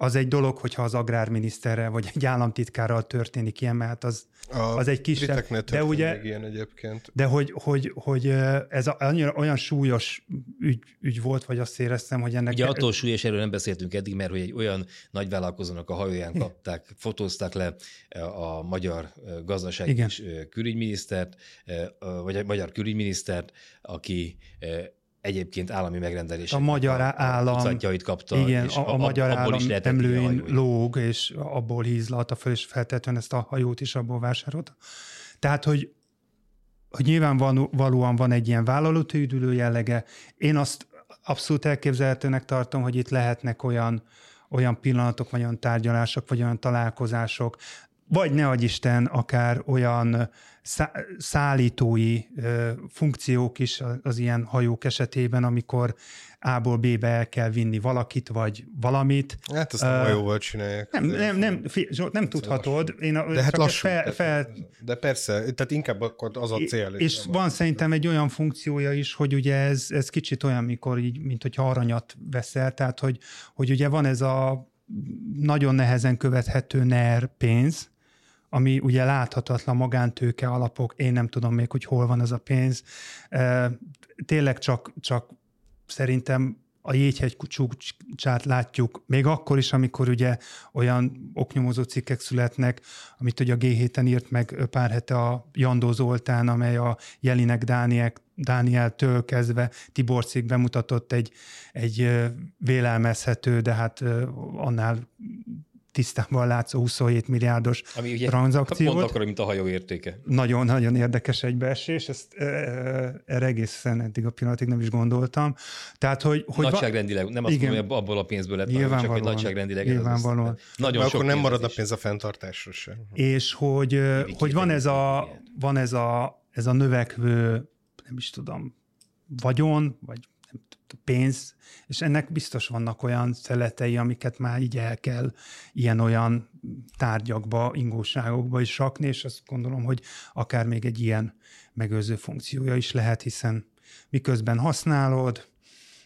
az egy dolog, hogyha az agrárminiszterrel vagy egy államtitkárral történik ilyen, mert az, a az egy kisebb. De ugye, ilyen egyébként. De hogy, hogy, hogy ez annyira, olyan súlyos ügy, ügy, volt, vagy azt éreztem, hogy ennek... Ugye attól súlyos erről nem beszéltünk eddig, mert hogy egy olyan nagy vállalkozónak a hajóján kapták, fotózták le a magyar gazdasági Igen. külügyminisztert, vagy a magyar külügyminisztert, aki egyébként állami megrendelés. A magyar állam. kapta. Igen, és a, a, a magyar állam emlőin lóg, és abból hízlalta föl, és feltétlenül ezt a hajót is abból vásárolta. Tehát, hogy, hogy nyilvánvalóan van egy ilyen vállalatüdülő jellege. Én azt abszolút elképzelhetőnek tartom, hogy itt lehetnek olyan, olyan pillanatok, vagy olyan tárgyalások, vagy olyan találkozások, vagy ne Isten, akár olyan szállítói funkciók is az ilyen hajók esetében, amikor A-ból B-be el kell vinni valakit, vagy valamit. Hát ezt nem uh, hajóval csinálják. Nem, nem, nem, nem, nem tudhatod. Én a, de hát lassú. Fel, fel... De persze, tehát inkább akkor az a cél. És van szerintem egy olyan funkciója is, hogy ugye ez, ez kicsit olyan, mikor így, mint hogy aranyat veszel, tehát hogy, hogy ugye van ez a nagyon nehezen követhető NER pénz, ami ugye láthatatlan magántőke alapok, én nem tudom még, hogy hol van az a pénz. Tényleg csak, csak szerintem a jéghegy csúcsát látjuk, még akkor is, amikor ugye olyan oknyomozó cikkek születnek, amit ugye a G7-en írt meg pár hete a Jandó Zoltán, amely a Jelinek Dániel, Dánieltől kezdve Tiborcik bemutatott egy, egy vélelmezhető, de hát annál tisztában látszó 27 milliárdos Ami ugye tranzakciót. Pont akkor, mint a hajó értéke. Nagyon-nagyon érdekes egybeesés, ezt erre egészen eddig a pillanatig nem is gondoltam. Tehát, hogy, hogy nagyságrendileg, nem azt igen, mondom, hogy abból a pénzből lett, hanem csak hogy nagyságrendileg. Nyilvánvalóan. Ez nagyon sok akkor nem marad a pénz a fenntartásra sem. És hogy, hogy van ez a, van ez a, ez a növekvő, nem is tudom, vagyon, vagy pénz, és ennek biztos vannak olyan szeletei, amiket már így el kell ilyen-olyan tárgyakba, ingóságokba is rakni, és azt gondolom, hogy akár még egy ilyen megőrző funkciója is lehet, hiszen miközben használod,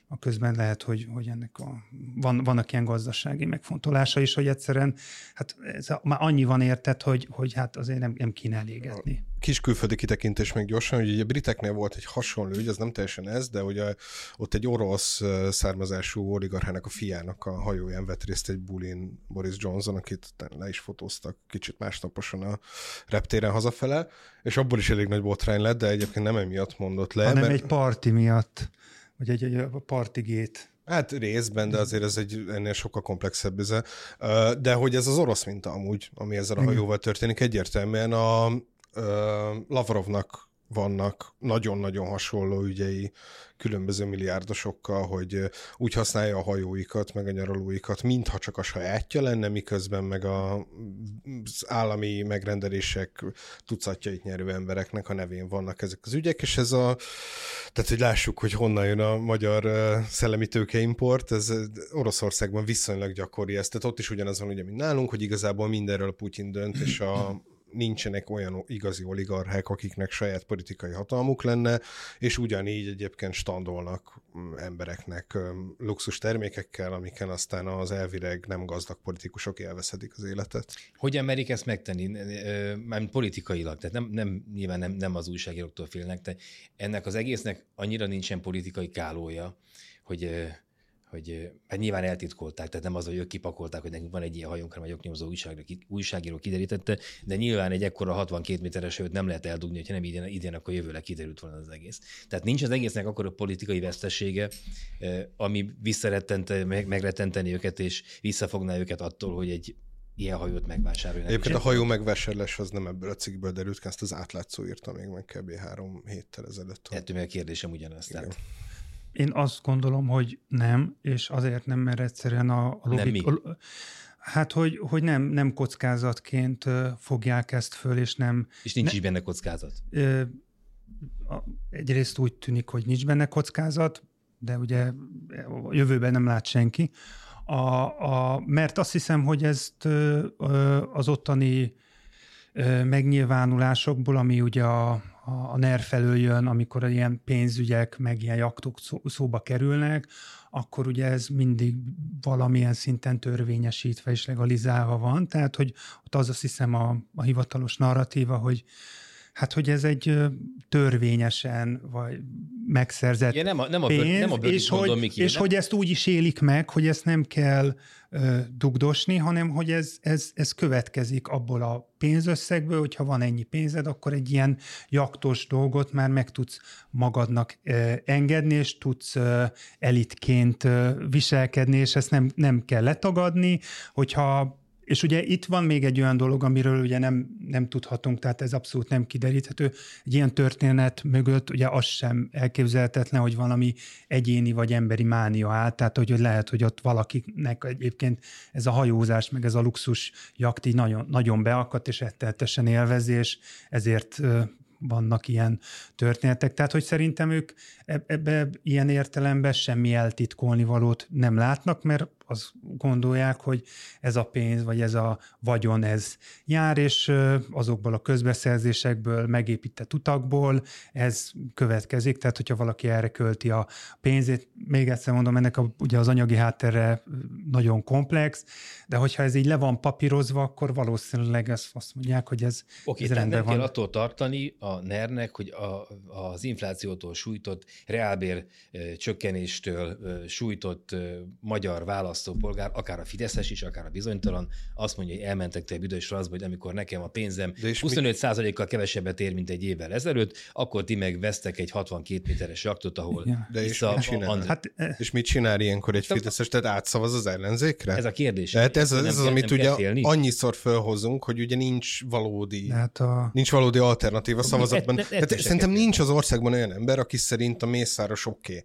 a közben lehet, hogy, hogy ennek a, van, vannak ilyen gazdasági megfontolása is, hogy egyszerűen hát ez a, már annyi van érted, hogy, hogy hát azért nem, nem kéne elégetni. Kis külföldi kitekintés még gyorsan, hogy ugye a briteknél volt egy hasonló ügy, az nem teljesen ez, de ugye ott egy orosz származású oligarchának a fiának a hajóján vett részt egy bulin Boris Johnson, akit le is fotóztak kicsit másnaposan a reptéren hazafele, és abból is elég nagy botrány lett, de egyébként nem emiatt mondott le. Hanem mert... egy parti miatt vagy egy, egy partigét. Hát részben, de azért ez egy ennél sokkal komplexebb ez. De hogy ez az orosz minta amúgy, ami ezzel a hajóval történik, egyértelműen a Lavrovnak vannak nagyon-nagyon hasonló ügyei különböző milliárdosokkal, hogy úgy használja a hajóikat, meg a nyaralóikat, mintha csak a sajátja lenne, miközben meg a, az állami megrendelések tucatjait nyerő embereknek a nevén vannak ezek az ügyek, és ez a, tehát hogy lássuk, hogy honnan jön a magyar szellemi tőkeimport, ez Oroszországban viszonylag gyakori ez, tehát ott is ugyanaz van ugye, mint nálunk, hogy igazából mindenről Putyin dönt, és a nincsenek olyan igazi oligarchák, akiknek saját politikai hatalmuk lenne, és ugyanígy egyébként standolnak mm, embereknek luxus termékekkel, amiken aztán az elvileg nem gazdag politikusok élvezhetik az életet. Hogyan merik ezt megtenni? Már politikailag, tehát nem, nem, nyilván nem, nem az újságíróktól félnek, de ennek az egésznek annyira nincsen politikai kálója, hogy hogy hát nyilván eltitkolták, tehát nem az, hogy ők kipakolták, hogy nekünk van egy ilyen hajunk, hanem egy oknyomozó újságíró, újságíró kiderítette, de nyilván egy ekkora 62 méteres hőt nem lehet eldugni, hogyha nem idén, idén akkor jövőre kiderült volna az egész. Tehát nincs az egésznek akkor a politikai vesztesége, ami visszarettente, megrettenteni őket, és visszafogná őket attól, hogy egy ilyen hajót megvásárolni. Egyébként a hajó megvásárlás az nem ebből a cikkből derült ezt az átlátszó írta még meg kb. három héttel ezelőtt. Ettől még a kérdésem ugyanaz. Tehát én azt gondolom, hogy nem, és azért nem, mert egyszerűen a, a logik... Nem mi? Hát, hogy, hogy nem, nem kockázatként fogják ezt föl, és nem... És nincs ne, is benne kockázat? Egyrészt úgy tűnik, hogy nincs benne kockázat, de ugye a jövőben nem lát senki. A, a, mert azt hiszem, hogy ezt az ottani megnyilvánulásokból, ami ugye a, a NER felől jön, amikor ilyen pénzügyek, meg ilyen jaktok szó, szóba kerülnek, akkor ugye ez mindig valamilyen szinten törvényesítve és legalizálva van. Tehát, hogy ott az azt hiszem a, a hivatalos narratíva, hogy hát hogy ez egy törvényesen vagy megszerzett ja, nem a, nem a, pénz, nem a és, mondom, hogy, Miki, és nem? hogy ezt úgy is élik meg, hogy ezt nem kell ö, dugdosni, hanem hogy ez, ez, ez következik abból a pénzösszegből, hogyha van ennyi pénzed, akkor egy ilyen jaktos dolgot már meg tudsz magadnak ö, engedni, és tudsz ö, elitként ö, viselkedni, és ezt nem, nem kell letagadni, hogyha és ugye itt van még egy olyan dolog, amiről ugye nem, nem tudhatunk, tehát ez abszolút nem kideríthető. Egy ilyen történet mögött ugye az sem elképzelhetetlen, hogy valami egyéni vagy emberi mánia áll, tehát hogy lehet, hogy ott valakinek egyébként ez a hajózás, meg ez a luxus jakt így nagyon, nagyon beakadt, és etteltesen élvezi, és ezért vannak ilyen történetek. Tehát, hogy szerintem ők ebbe ilyen értelemben semmi eltitkolni valót nem látnak, mert azt gondolják, hogy ez a pénz, vagy ez a vagyon, ez jár, és azokból a közbeszerzésekből, megépített utakból ez következik, tehát hogyha valaki erre költi a pénzét, még egyszer mondom, ennek a, ugye az anyagi háttere nagyon komplex, de hogyha ez így le van papírozva, akkor valószínűleg ezt azt mondják, hogy ez, Oké, ez rendben nem van. kell attól tartani a NER-nek, hogy a, az inflációtól sújtott, reálbér csökkenéstől sújtott magyar választópolgár, akár a Fideszes is, akár a bizonytalan, azt mondja, hogy elmentek te büdös fraszba, hogy amikor nekem a pénzem De és 25%-kal kevesebbet ér, mint egy évvel ezelőtt, akkor ti meg vesztek egy 62 méteres jaktot, ahol Ja. De és vissza mit csinál? André- Hát eh, És mit csinál ilyenkor egy Tehát- fideszes, tehát átszavaz az ellenzékre? Ez a kérdés. Tehát ez, Nem ez az, amit ugye félni? annyiszor felhozunk, hogy ugye nincs valódi, hát a, nincs valódi alternatíva szavazatban. ettesek szerintem nincs az országban olyan ember, aki szerint a Mészáros oké. Okay.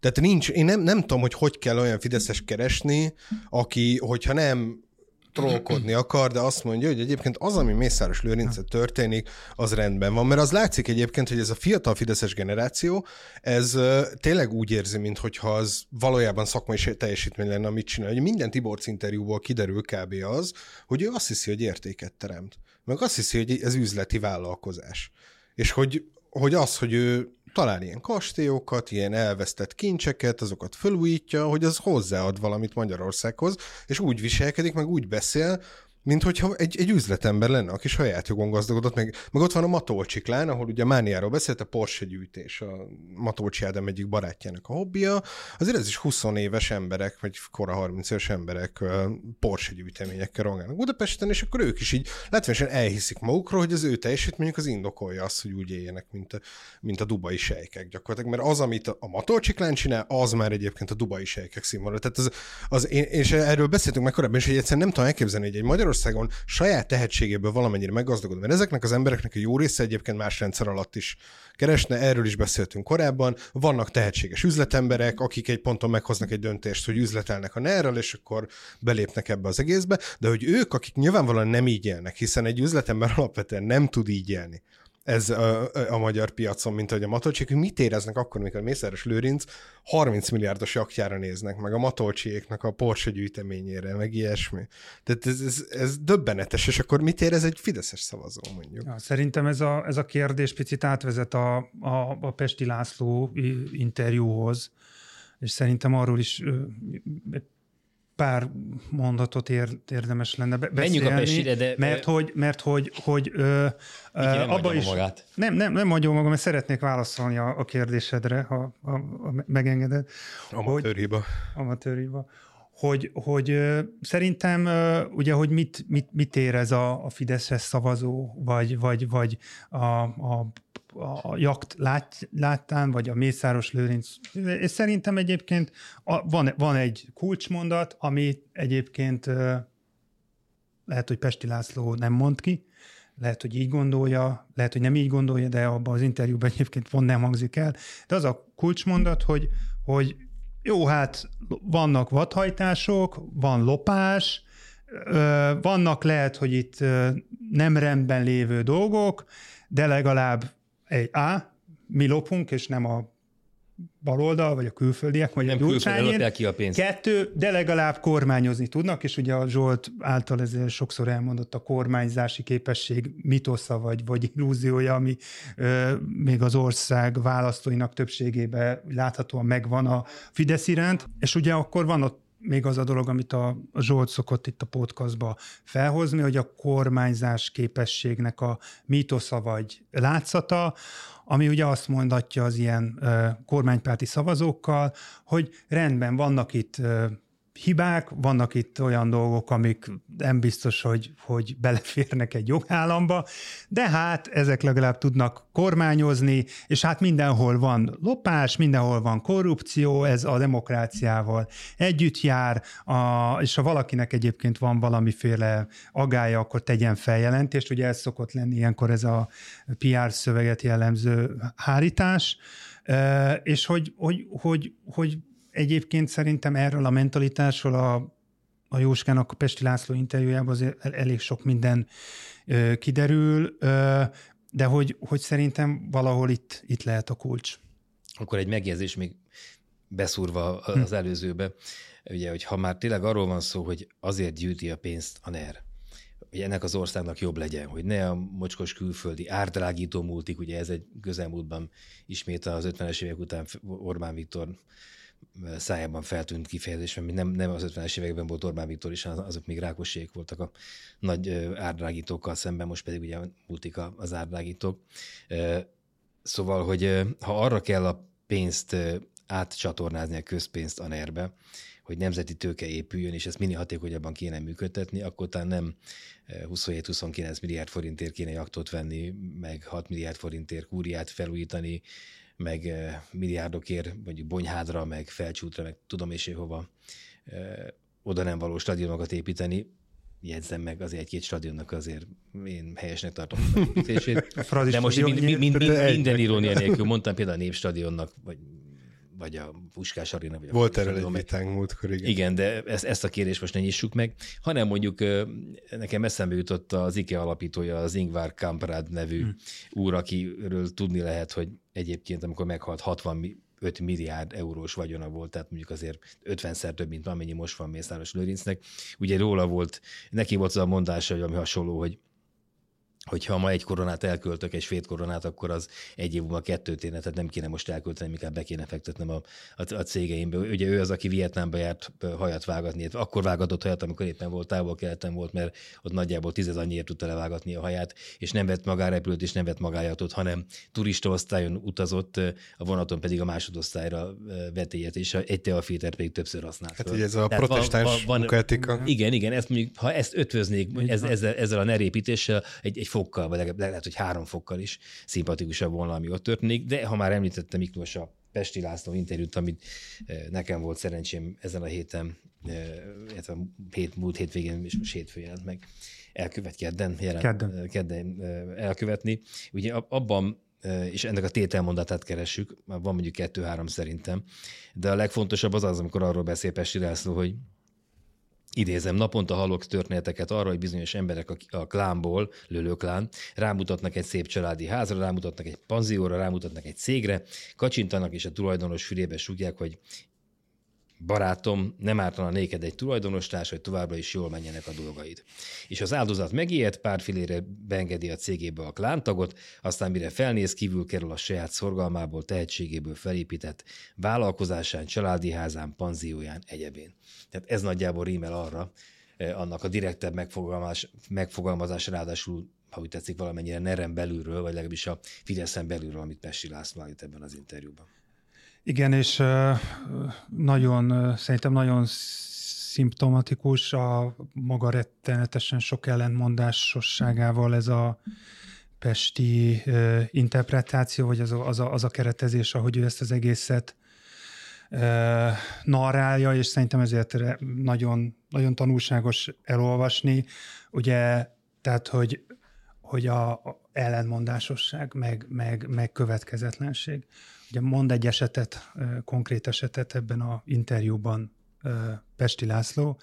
Tehát nincs, én nem, nem tudom, hogy hogy kell olyan fideszes keresni, aki, hogyha nem trollkodni akar, de azt mondja, hogy egyébként az, ami Mészáros Lőrincet történik, az rendben van. Mert az látszik egyébként, hogy ez a fiatal fideszes generáció, ez tényleg úgy érzi, mintha az valójában szakmai teljesítmény lenne, amit csinál. Ugye minden Tiborc interjúból kiderül kb. az, hogy ő azt hiszi, hogy értéket teremt. Meg azt hiszi, hogy ez üzleti vállalkozás. És hogy, hogy az, hogy ő talál ilyen kastélyokat, ilyen elvesztett kincseket, azokat felújítja, hogy az hozzáad valamit Magyarországhoz, és úgy viselkedik, meg úgy beszél, mint hogyha egy, egy üzletember lenne, aki saját jogon gazdagodott, meg, meg ott van a Matolcsiklán, ahol ugye Mániáról beszélt, a Porsche gyűjtés, a Matolcsi Ádám egyik barátjának a hobbija, azért ez is 20 éves emberek, vagy kora 30 éves emberek Porsche gyűjteményekkel rongálnak Budapesten, és akkor ők is így látványosan elhiszik magukról, hogy az ő teljesítményük az indokolja azt, hogy úgy éljenek, mint a, mint a dubai sejkek gyakorlatilag, mert az, amit a Matolcsiklán csinál, az már egyébként a dubai sejkek színvonal. Tehát az, az, én- és erről beszéltünk meg korábban hogy egyszerűen nem tudom elképzelni, hogy egy Magyarországon saját tehetségéből valamennyire meggazdagodni, mert ezeknek az embereknek a jó része egyébként más rendszer alatt is keresne, erről is beszéltünk korábban. Vannak tehetséges üzletemberek, akik egy ponton meghoznak egy döntést, hogy üzletelnek a ner és akkor belépnek ebbe az egészbe, de hogy ők, akik nyilvánvalóan nem így élnek, hiszen egy üzletember alapvetően nem tud így élni, ez a, a magyar piacon, mint hogy a matolcsiek, ők mit éreznek akkor, amikor Mészáros Lőrinc 30 milliárdos jakjára néznek, meg a matolcsiéknak a Porsche gyűjteményére, meg ilyesmi. Tehát ez, ez, ez döbbenetes, és akkor mit érez egy fideszes szavazó, mondjuk? Ja, szerintem ez a, ez a kérdés picit átvezet a, a, a Pesti László interjúhoz, és szerintem arról is pár mondatot ér, érdemes lenne be- Menjünk a beszélni, Pestire, de- mert hogy, mert hogy, hogy ö, ö, nem abba is, magát. nem, nem, nem hagyom magam, mert szeretnék válaszolni a, a kérdésedre, ha, ha, ha megengeded. Amatőr hiba. amatőriba, hogy, hogy ö, szerintem ö, ugye, hogy mit, mit, mit érez a, a Fideszes szavazó, vagy, vagy, vagy a, a, a jakt lát, láttán, vagy a Mészáros Lőrinc. És szerintem egyébként a, van, van egy kulcsmondat, ami egyébként lehet, hogy Pesti László nem mond ki, lehet, hogy így gondolja, lehet, hogy nem így gondolja, de abban az interjúban egyébként pont nem hangzik el. De az a kulcsmondat, hogy, hogy jó, hát vannak vadhajtások, van lopás, vannak lehet, hogy itt nem rendben lévő dolgok, de legalább egy A, mi lopunk, és nem a baloldal, vagy a külföldiek, vagy Nem a lopják ki a pénzt. Kettő, de legalább kormányozni tudnak, és ugye a Zsolt által ezért sokszor elmondott a kormányzási képesség mitosza vagy, vagy illúziója, ami ö, még az ország választóinak többségében láthatóan megvan a Fidesz iránt, és ugye akkor van ott még az a dolog, amit a, a Zsolt szokott itt a podcastba felhozni, hogy a kormányzás képességnek a mítosza vagy látszata, ami ugye azt mondatja az ilyen uh, kormánypárti szavazókkal, hogy rendben vannak itt uh, hibák, vannak itt olyan dolgok, amik nem biztos, hogy, hogy beleférnek egy jogállamba, de hát ezek legalább tudnak kormányozni, és hát mindenhol van lopás, mindenhol van korrupció, ez a demokráciával együtt jár, a, és ha valakinek egyébként van valamiféle agája, akkor tegyen feljelentést, ugye ez szokott lenni ilyenkor ez a PR szöveget jellemző hárítás, és hogy, hogy, hogy, hogy egyébként szerintem erről a mentalitásról a, a Jóskának a Pesti László interjújában azért elég sok minden ö, kiderül, ö, de hogy, hogy szerintem valahol itt, itt lehet a kulcs. Akkor egy megjegyzés még beszúrva az hm. előzőbe, ugye, hogy ha már tényleg arról van szó, hogy azért gyűjti a pénzt a NER, hogy ennek az országnak jobb legyen, hogy ne a mocskos külföldi árdrágító múltik, ugye ez egy közelmúltban ismét az 50-es évek után Orbán Viktor szájában feltűnt kifejezés, mert nem, nem az 50-es években volt Orbán Viktor is, azok még rákosék voltak a nagy árdrágítókkal szemben, most pedig ugye múltik az árdrágítók. Szóval, hogy ha arra kell a pénzt átcsatornázni a közpénzt a NER-be, hogy nemzeti tőke épüljön, és ezt minél hatékonyabban kéne működtetni, akkor talán nem 27-29 milliárd forintért kéne jaktot venni, meg 6 milliárd forintért kúriát felújítani, meg eh, milliárdokért, mondjuk Bonyhádra, meg Felcsútra, meg tudom és hova eh, oda nem való stadionokat építeni, jegyzem meg azért egy-két stadionnak azért én helyesnek tartom a. De most mind, mind, mind, minden irónia nélkül mondtam például a Népstadionnak, vagy vagy a Puskás Arena. Vagy Volt erről egy vitánk múltkor, igen. Igen, de ezt, ezt a kérdést most ne nyissuk meg, hanem mondjuk nekem eszembe jutott az IKEA alapítója, az Ingvar Kamprad nevű hmm. úr, akiről tudni lehet, hogy egyébként, amikor meghalt 60 5 milliárd eurós vagyona volt, tehát mondjuk azért 50-szer több, mint amennyi most van Mészáros Lőrincnek. Ugye róla volt, neki volt az a mondása, hogy ami hasonló, hogy hogyha ma egy koronát elköltök, egy svéd koronát, akkor az egy év múlva kettőt éne, tehát nem kéne most elkölteni, inkább be kéne fektetnem a, a, a cégeimbe. Ugye ő az, aki Vietnámba járt hajat vágatni, akkor vágatott hajat, amikor éppen volt távol keleten volt, mert ott nagyjából tízez annyiért tudta levágatni a haját, és nem vett magárepülőt, és nem vett magájatot, hanem turista osztályon utazott, a vonaton pedig a másodosztályra vett ilyet, és egy teafiltert pedig többször használt. Hát ugye ez a Tehát protestáns van, van, van, Igen, igen, ezt mondjuk, ha ezt ötvöznék ez, ezzel, ezzel a nerépítéssel, egy, egy fokkal, vagy legalább lehet, hogy három fokkal is szimpatikusabb volna, ami ott történik, de ha már említettem Miklós a Pesti László interjút, amit nekem volt szerencsém ezen a héten, illetve hét, múlt hétvégén, és most hétfő jelent meg, elkövet kedden, jelent, kedden. Kedden elkövetni. Ugye abban és ennek a tételmondatát keressük, van mondjuk kettő-három szerintem, de a legfontosabb az az, amikor arról beszél Pesti László, hogy Idézem, naponta hallok történeteket arra, hogy bizonyos emberek a, klánból, lölőklán, rámutatnak egy szép családi házra, rámutatnak egy panzióra, rámutatnak egy cégre, kacsintanak és a tulajdonos fülébe súgják, hogy barátom, nem ártana néked egy tulajdonostárs, hogy továbbra is jól menjenek a dolgaid. És az áldozat megijed, pár filére beengedi a cégébe a klántagot, aztán mire felnéz, kívül kerül a saját szorgalmából, tehetségéből felépített vállalkozásán, családi házán, panzióján, egyebén. Tehát ez nagyjából rímel arra, eh, annak a direktebb megfogalmazás, megfogalmazás ráadásul ha úgy tetszik, valamennyire nerem belülről, vagy legalábbis a Fideszen belülről, amit Pesti László állít ebben az interjúban. Igen, és nagyon, szerintem nagyon szimptomatikus a maga rettenetesen sok ellentmondásosságával ez a pesti interpretáció, vagy az a, az, a, az a keretezés, ahogy ő ezt az egészet narrálja, és szerintem ezért nagyon, nagyon tanulságos elolvasni. Ugye, tehát, hogy, hogy a ellentmondásosság, meg, meg, meg következetlenség. Ugye mond egy esetet, konkrét esetet ebben a interjúban Pesti László,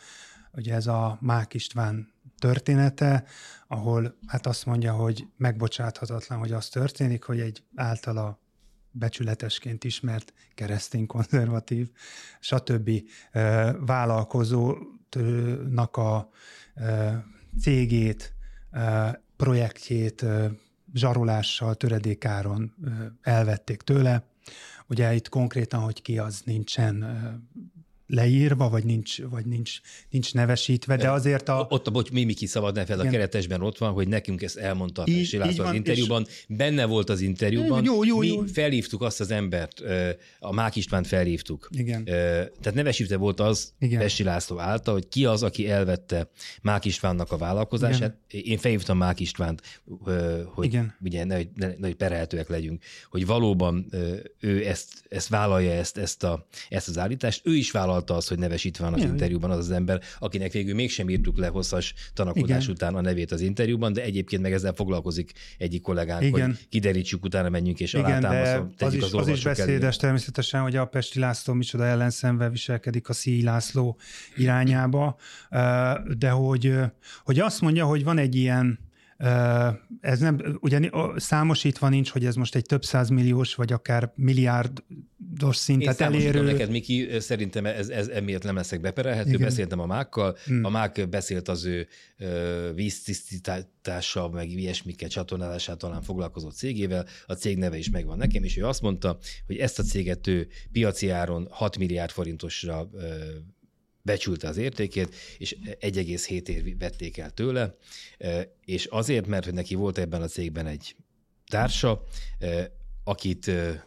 ugye ez a Mák István története, ahol hát azt mondja, hogy megbocsáthatatlan, hogy az történik, hogy egy általa becsületesként ismert keresztény konzervatív, stb. vállalkozónak a cégét, projektjét zsarolással, töredékáron elvették tőle, Ugye itt konkrétan, hogy ki az nincsen leírva, vagy nincs, vagy nincs, nincs nevesítve, de azért a... Ott a bocs, Mimiki szabad ne fel, a keretesben ott van, hogy nekünk ezt elmondta a Pesti László az interjúban, és... benne volt az interjúban. Jó, jó, jó. Mi felhívtuk azt az embert, a Mák Istvánt felhívtuk. Igen. Tehát nevesítve volt az Igen. Pesti László által, hogy ki az, aki elvette Mák Istvánnak a vállalkozását. Igen. Én felhívtam Mák Istvánt, hogy Igen. ugye ne, ne, ne, perelhetőek legyünk, hogy valóban ő ezt, ezt vállalja, ezt, ezt, a, ezt az állítást. Ő is vállalta azt, hogy nevesítve van az Igen. interjúban az az ember, akinek végül mégsem írtuk le hosszas tanakodás Igen. után a nevét az interjúban, de egyébként meg ezzel foglalkozik egyik kollégánk, Igen. hogy kiderítsük, utána menjünk és Igen, de az is, az, az is beszédes elé. természetesen, hogy a Pesti László micsoda ellenszenve viselkedik a Szíj László irányába, de hogy, hogy azt mondja, hogy van egy ilyen ez nem, ugye számosítva nincs, hogy ez most egy több milliós, vagy akár milliárdos szintet Én elérő. neked, Miki, szerintem ez, ez emiatt nem leszek beperelhető. Igen. Beszéltem a mákkal, hmm. a mák beszélt az ő víztisztítással, meg ilyesmikkel csatornálását talán foglalkozott cégével, a cég neve is megvan nekem, és ő azt mondta, hogy ezt a céget ő piaci áron 6 milliárd forintosra becsülte az értékét, és 1,7 ér vették el tőle, e, és azért, mert hogy neki volt ebben a cégben egy társa, e, akit e,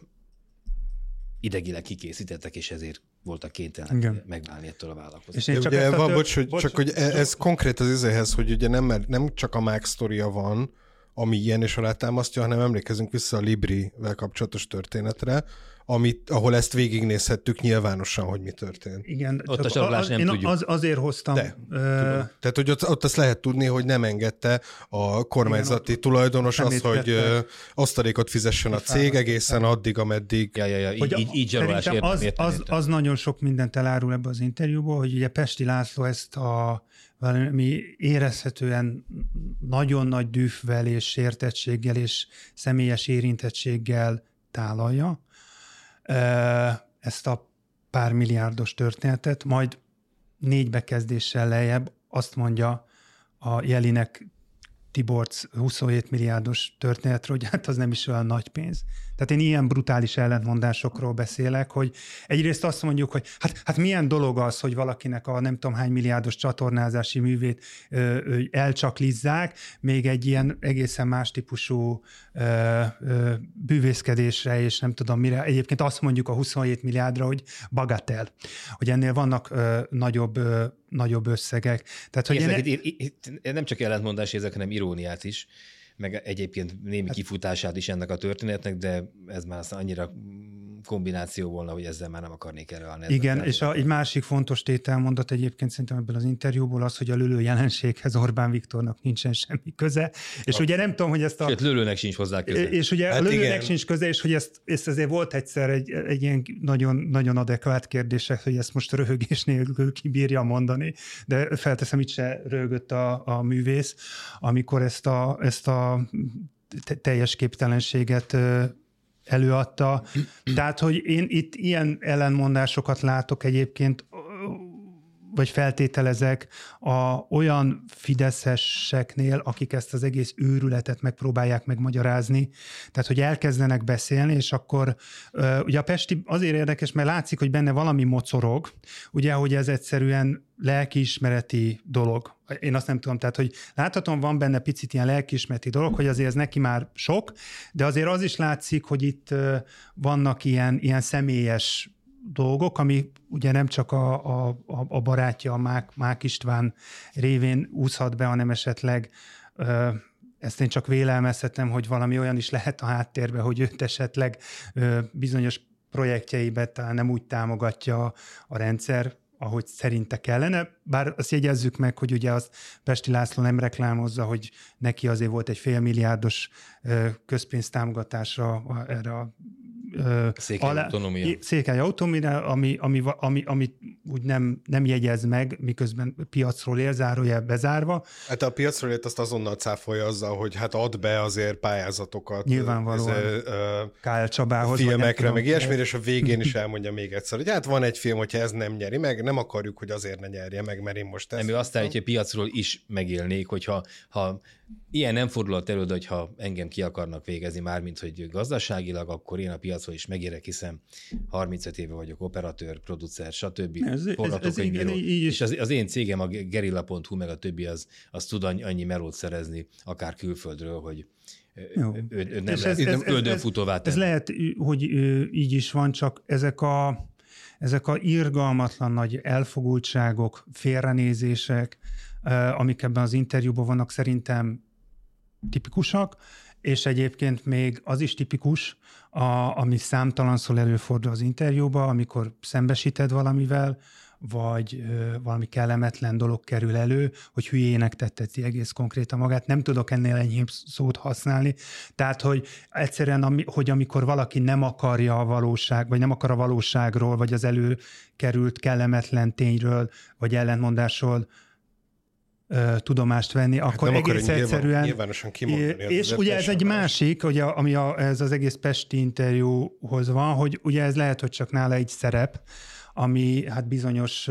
idegileg kikészítettek, és ezért voltak kénytelenek megválni ettől a vállalkozástól. És csak ugye, van, bocs, hogy, bocs, csak hogy ez, ez konkrét az izéhez, hogy ugye nem, nem csak a Mac sztoria van, ami ilyen és alátámasztja, hanem emlékezünk vissza a Libri-vel kapcsolatos történetre, amit, ahol ezt végignézhettük nyilvánosan, hogy mi történt. Igen, ott a csatlás nem én tudjuk. Az, azért hoztam. De, uh, Tehát, hogy ott, ott azt lehet tudni, hogy nem engedte a kormányzati igen, tulajdonos azt, hogy uh, osztalékot fizessen a cég egészen addig, ameddig... Ja, ja, ja, így, így, így zsarolás értem, az, értem, az, az nagyon sok mindent elárul ebbe az interjúból, hogy ugye Pesti László ezt a valami érezhetően nagyon nagy dühvel és sértettséggel és személyes érintettséggel tálalja ezt a pár milliárdos történetet, majd négy bekezdéssel lejjebb azt mondja a Jelinek Tiborc 27 milliárdos történetről, hogy hát az nem is olyan nagy pénz. Tehát én ilyen brutális ellentmondásokról beszélek, hogy egyrészt azt mondjuk, hogy hát, hát milyen dolog az, hogy valakinek a nem tudom hány milliárdos csatornázási művét ö, ö, elcsaklizzák, még egy ilyen egészen más típusú ö, ö, bűvészkedésre, és nem tudom mire. Egyébként azt mondjuk a 27 milliárdra, hogy bagatel, hogy ennél vannak ö, nagyobb ö, nagyobb összegek. Tehát, hogy ezek, én... itt, itt, nem csak ellentmondás ezek, hanem iróniát is meg egyébként némi hát, kifutását is ennek a történetnek, de ez már annyira kombináció volna, hogy ezzel már nem akarnék a Igen, és a, egy másik fontos tételmondat egyébként szerintem ebből az interjúból az, hogy a lülő jelenséghez Orbán Viktornak nincsen semmi köze, és a, ugye nem tudom, hogy ezt a... Sőt, lülőnek sincs hozzá köze. És ugye hát a lülőnek igen. sincs köze, és hogy ezt, ezt azért volt egyszer egy, egy ilyen nagyon, nagyon adekvát kérdések, hogy ezt most röhögés nélkül kibírja mondani, de felteszem, itt se röhögött a, a művész, amikor ezt a, ezt a teljes képtelenséget előadta. Tehát, hogy én itt ilyen ellenmondásokat látok egyébként, vagy feltételezek a olyan fideszeseknél, akik ezt az egész őrületet megpróbálják megmagyarázni. Tehát, hogy elkezdenek beszélni, és akkor ugye a Pesti azért érdekes, mert látszik, hogy benne valami mocorog, ugye, hogy ez egyszerűen lelkiismereti dolog. Én azt nem tudom, tehát, hogy láthatom, van benne picit ilyen lelkiismereti dolog, hogy azért ez neki már sok, de azért az is látszik, hogy itt vannak ilyen, ilyen személyes dolgok, ami ugye nem csak a, a, a barátja, a Mák, Mák István révén úszhat be, hanem esetleg ezt én csak vélelmezhetem, hogy valami olyan is lehet a háttérben, hogy őt esetleg bizonyos projektjeibe talán nem úgy támogatja a rendszer, ahogy szerinte kellene, bár azt jegyezzük meg, hogy ugye az Pesti László nem reklámozza, hogy neki azért volt egy félmilliárdos közpénztámogatásra erre a Székely alá, autonómia. Székely autonómia, ami, ami, ami, ami úgy nem, nem jegyez meg, miközben piacról ér, zárójel bezárva. Hát a piacról ért azt azonnal cáfolja azzal, hogy hát ad be azért pályázatokat. Nyilvánvalóan. Ez, uh, KL Csabához. Filmekre, meg ilyesmire, és a végén is elmondja még egyszer, hogy hát van egy film, hogyha ez nem nyeri meg, nem akarjuk, hogy azért ne nyerje meg, mert én most ezt... Nem, ő azt állítja, hogy piacról is megélnék, hogyha ha Ilyen nem fordulhat elő, hogy ha engem ki akarnak végezni, mármint hogy gazdaságilag, akkor én a háromszor is megérek, hiszen 35 éve vagyok operatőr, producer, stb. Ez- ez- ez így- így És az, az, én cégem, a gerilla.hu, meg a többi, az, az tud annyi, melót szerezni, akár külföldről, hogy Jó. ő, ő, ő nem És lesz ez- ez- ez- öldönfutóvá Ez tenni. lehet, hogy így is van, csak ezek a, ezek a irgalmatlan nagy elfogultságok, félrenézések, amik ebben az interjúban vannak, szerintem tipikusak, és egyébként még az is tipikus, a, ami számtalanszor előfordul az interjúban, amikor szembesíted valamivel, vagy ö, valami kellemetlen dolog kerül elő, hogy hülyének tetteti egész konkrétan magát. Nem tudok ennél enyhébb szót használni. Tehát, hogy egyszerűen, ami, hogy amikor valaki nem akarja a valóság, vagy nem akar a valóságról, vagy az előkerült kellemetlen tényről, vagy ellentmondásról tudomást venni, Hát akkor nem akarja egész nyilván- egyszerűen... nyilvánosan kimondani, És ugye ez egy más. másik, ugye, ami a, ez az egész Pesti interjúhoz van, hogy ugye ez lehet, hogy csak nála egy szerep, ami hát bizonyos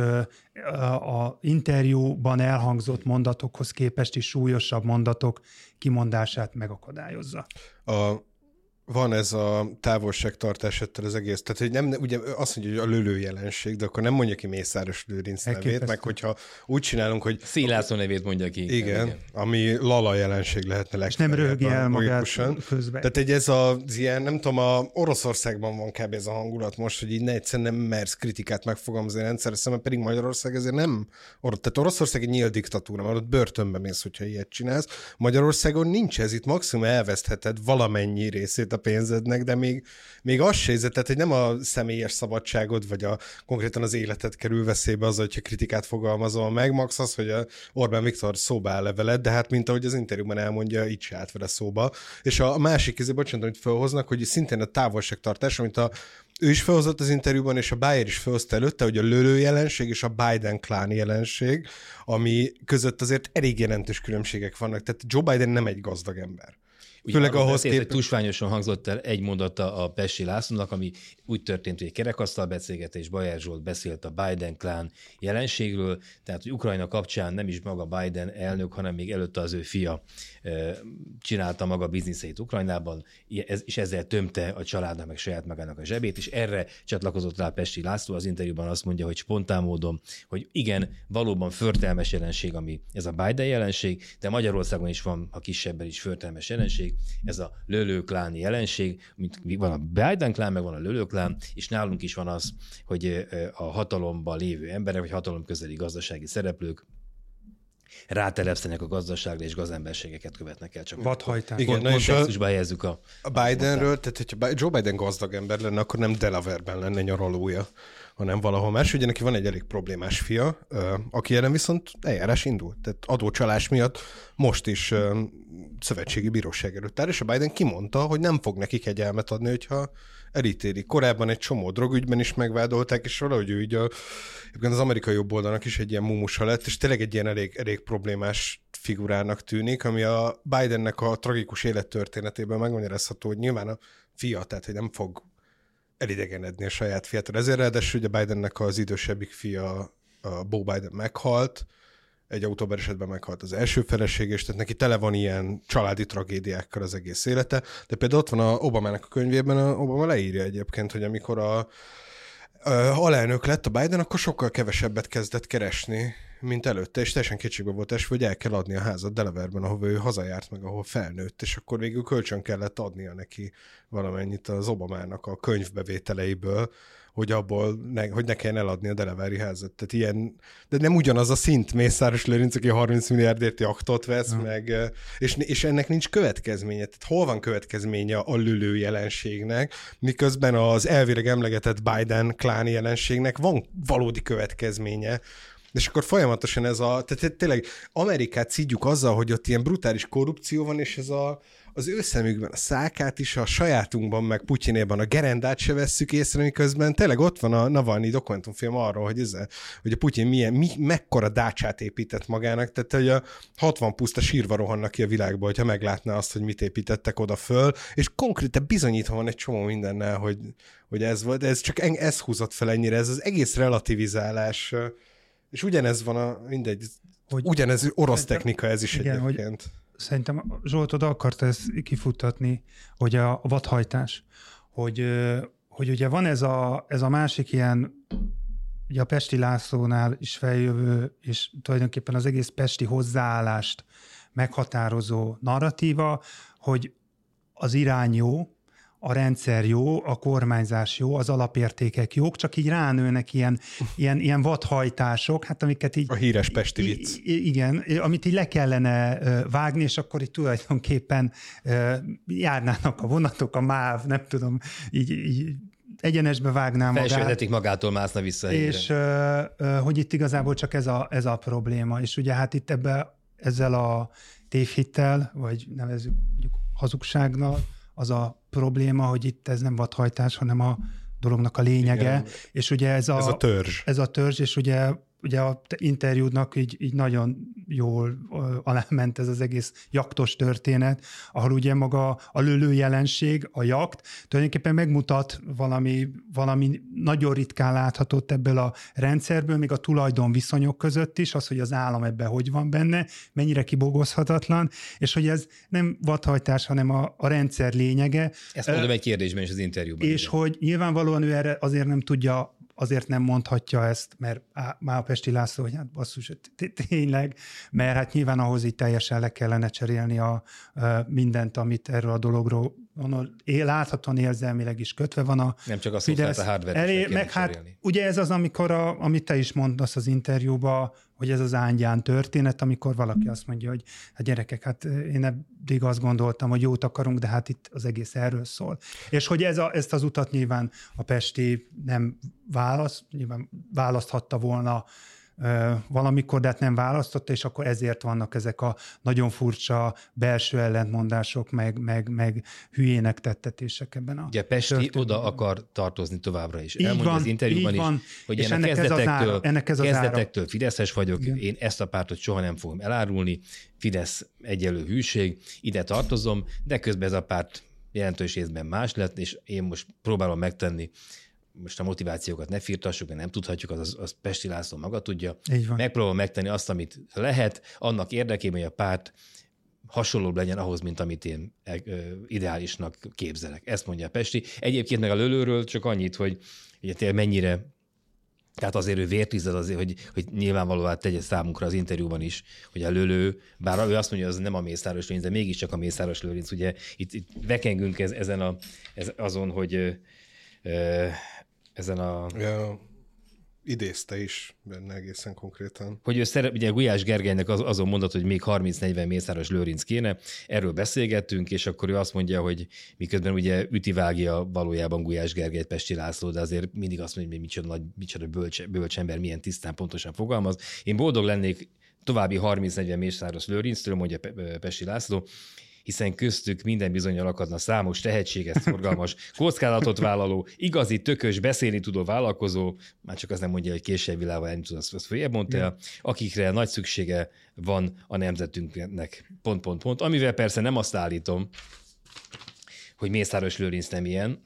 a interjúban elhangzott mondatokhoz képest is súlyosabb mondatok kimondását megakadályozza. a, van ez a távolságtartás ettől az egész. Tehát, hogy nem, ugye azt mondja, hogy a lölő jelenség, de akkor nem mondja ki Mészáros Lőrinc nevét, meg hogyha úgy csinálunk, hogy Szélászló nevét mondja ki. igen, igen, ami lala jelenség lehetne És nem legfeljebb röhögi el magát közben. Tehát egy ez az ilyen, nem tudom, a Oroszországban van kb. ez a hangulat most, hogy így ne egyszerűen nem mersz kritikát megfogalmazni a rendszer szemben, pedig Magyarország ezért nem, or- tehát Oroszország egy nyílt diktatúra, mert ott börtönbe mész, hogyha ilyet csinálsz. Magyarországon nincs ez, itt maximum elvesztheted valamennyi részét pénzednek, de még, még az se tehát hogy nem a személyes szabadságod, vagy a konkrétan az életed kerül veszélybe az, hogyha kritikát fogalmazol meg, max az, hogy a Orbán Viktor szóba áll veled, de hát mint ahogy az interjúban elmondja, így se állt vele szóba. És a másik közé, bocsánat, amit felhoznak, hogy szintén a távolságtartás, amit a ő is felhozott az interjúban, és a Bayer is felhozta előtte, hogy a lölő jelenség és a Biden klán jelenség, ami között azért elég jelentős különbségek vannak. Tehát Joe Biden nem egy gazdag ember. Főleg ahhoz beszélt, hogy képest- tusványosan hangzott el egy mondata a Pesti Lászlónak, ami úgy történt, hogy egy kerekasztal beszélgetés, Bajer Zsolt beszélt a Biden klán jelenségről, tehát hogy Ukrajna kapcsán nem is maga Biden elnök, hanem még előtte az ő fia csinálta maga bizniszeit Ukrajnában, és ezzel tömte a családnak, meg saját magának a zsebét, és erre csatlakozott rá Pesti László az interjúban azt mondja, hogy spontán módon, hogy igen, valóban förtelmes jelenség, ami ez a Biden jelenség, de Magyarországon is van, a kisebben is förtelmes jelenség, ez a lölőkláni jelenség, mint van a Biden klán, meg van a lölőklán, és nálunk is van az, hogy a hatalomban lévő emberek, vagy hatalom közeli gazdasági szereplők rátelepszenek a gazdaságra, és gazemberségeket követnek el. Csak Vadhajtás. Igen, Igen, na és a- helyezzük a... A Bidenről, tehát hogyha Joe Biden gazdag ember lenne, akkor nem Delaware-ben lenne nyaralója, hanem valahol más. Ugye neki van egy elég problémás fia, aki ellen viszont eljárás indult. Tehát adócsalás miatt most is szövetségi bíróság előtt áll, és a Biden kimondta, hogy nem fog neki kegyelmet adni, hogyha elítélik. Korábban egy csomó drogügyben is megvádolták, és valahogy ő így a, az amerikai jobb oldalnak is egy ilyen mumusa lett, és tényleg egy ilyen elég, elég problémás figurának tűnik, ami a Bidennek a tragikus élettörténetében megmagyarázható, hogy nyilván a fia, tehát hogy nem fog elidegenedni a saját fiától. Ezért ráadásul ugye Bidennek az idősebbik fia, a Bo Biden meghalt, egy autóbalesetben meghalt az első feleség, és tehát neki tele van ilyen családi tragédiákkal az egész élete. De például ott van a Obamának a könyvében, a Obama leírja egyébként, hogy amikor a, a alelnök lett a Biden, akkor sokkal kevesebbet kezdett keresni, mint előtte, és teljesen kétségbe volt esve, hogy el kell adni a házat Delaware-ben, ahova ő hazajárt meg, ahol felnőtt, és akkor végül kölcsön kellett adnia neki valamennyit az Obamának a könyvbevételeiből, hogy abból, ne, hogy ne kelljen eladni a Delaware-i házat. Tehát ilyen, de nem ugyanaz a szint Mészáros Lőrinc, aki 30 milliárdért jaktot vesz, ja. meg, és, és ennek nincs következménye. Tehát hol van következménye a lülő jelenségnek, miközben az elvileg emlegetett Biden kláni jelenségnek van valódi következménye, és akkor folyamatosan ez a, tehát tényleg Amerikát szídjuk azzal, hogy ott ilyen brutális korrupció van, és ez a, az ő szemükben a szákát is, a sajátunkban, meg Putyinéban a gerendát se vesszük észre, miközben tényleg ott van a Navalnyi dokumentumfilm arról, hogy, ez, hogy a Putyin milyen, mi, mekkora dácsát épített magának, tehát hogy a 60 puszta sírva rohannak ki a világba, hogyha meglátná azt, hogy mit építettek oda föl, és konkrétan bizonyítva van egy csomó mindennel, hogy, hogy ez volt, ez csak en, ez húzott fel ennyire, ez az egész relativizálás, és ugyanez van a, mindegy, hogy ugyanez orosz technika ez is igen, egyébként. Hogy szerintem Zsolt oda akart ezt kifuttatni, hogy a vadhajtás, hogy, hogy ugye van ez a, ez a másik ilyen, ugye a Pesti Lászlónál is feljövő, és tulajdonképpen az egész Pesti hozzáállást meghatározó narratíva, hogy az irány jó, a rendszer jó, a kormányzás jó, az alapértékek jók, csak így ránőnek ilyen, ilyen, ilyen vadhajtások, hát amiket így... A híres pesti vicc. Igen, amit így le kellene vágni, és akkor itt tulajdonképpen járnának a vonatok, a MÁV, nem tudom, így, így egyenesbe vágná magát. Magától mászna vissza. És hogy itt igazából csak ez a, ez a probléma. És ugye hát itt ebbe ezzel a tévhittel, vagy nevezzük mondjuk hazugságnak, az a probléma, hogy itt ez nem vadhajtás, hanem a dolognak a lényege. Igen. És ugye ez a, ez a törzs. Ez a törzs, és ugye ugye a interjúdnak így, így nagyon jól aláment ez az egész jaktos történet, ahol ugye maga a lőlő jelenség, a jakt tulajdonképpen megmutat valami, valami nagyon ritkán láthatott ebből a rendszerből, még a tulajdon viszonyok között is, az, hogy az állam ebben hogy van benne, mennyire kibogozhatatlan, és hogy ez nem vadhajtás, hanem a, a rendszer lényege. Ezt mondom egy kérdésben is az interjúban. És igen. hogy nyilvánvalóan ő erre azért nem tudja azért nem mondhatja ezt, mert már a Pesti László, hogy hát basszus, tényleg, mert hát nyilván ahhoz így teljesen le kellene cserélni a, a mindent, amit erről a dologról van, láthatóan érzelmileg is kötve van a Nem csak a Fidesz, a hardware elé, meg hát ugye ez az, amikor, a, amit te is mondasz az interjúban, hogy ez az ángyán történet, amikor valaki azt mondja, hogy hát gyerekek, hát én eddig azt gondoltam, hogy jót akarunk, de hát itt az egész erről szól. És hogy ez a, ezt az utat nyilván a Pesti nem választ, nyilván választhatta volna valamikor, de hát nem választotta, és akkor ezért vannak ezek a nagyon furcsa belső ellentmondások, meg, meg, meg hülyének tettetések ebben a Ugye Pesti oda akar tartozni továbbra is. Így Elmondja van, az interjúban is, van, hogy és ennek kezdetektől, ez az ára, ennek ez az kezdetektől ára. Fideszes vagyok, Igen. én ezt a pártot soha nem fogom elárulni, Fidesz egyelő hűség, ide tartozom, de közben ez a párt jelentős részben más lett, és én most próbálom megtenni most a motivációkat ne firtassuk, mert nem tudhatjuk, az, az Pesti László maga tudja. Megpróbálom megtenni azt, amit lehet, annak érdekében, hogy a párt hasonlóbb legyen ahhoz, mint amit én e, ideálisnak képzelek. Ezt mondja a Pesti. Egyébként meg a lölőről csak annyit, hogy ugye mennyire tehát azért ő vértized azért, hogy, hogy nyilvánvalóan tegye számunkra az interjúban is, hogy a lölő, bár ő azt mondja, hogy az nem a Mészáros Lőrinc, de mégiscsak a Mészáros Lőrinc. Ugye itt, itt vekengünk ez, ezen a, ez, azon, hogy ö, ezen a... Ja, idézte is benne egészen konkrétan. Hogy ő szeret, ugye Gulyás Gergelynek az, azon mondott, hogy még 30-40 mészáros lőrinc kéne, erről beszélgettünk, és akkor ő azt mondja, hogy miközben ugye ütivágja valójában Gulyás Gergelyt Pesti László, de azért mindig azt mondja, hogy micsoda, nagy, micsoda bölcs, bölcs ember, milyen tisztán pontosan fogalmaz. Én boldog lennék további 30-40 mészáros lőrinctől, mondja Pesti László, hiszen köztük minden bizonyal akadna számos tehetséges, szorgalmas, kockázatot vállaló, igazi, tökös, beszélni tudó vállalkozó, már csak az nem mondja, hogy később világban nem tud, azt, azt följebb mondta el, akikre nagy szüksége van a nemzetünknek, pont, pont, pont, amivel persze nem azt állítom, hogy Mészáros Lőrinc nem ilyen,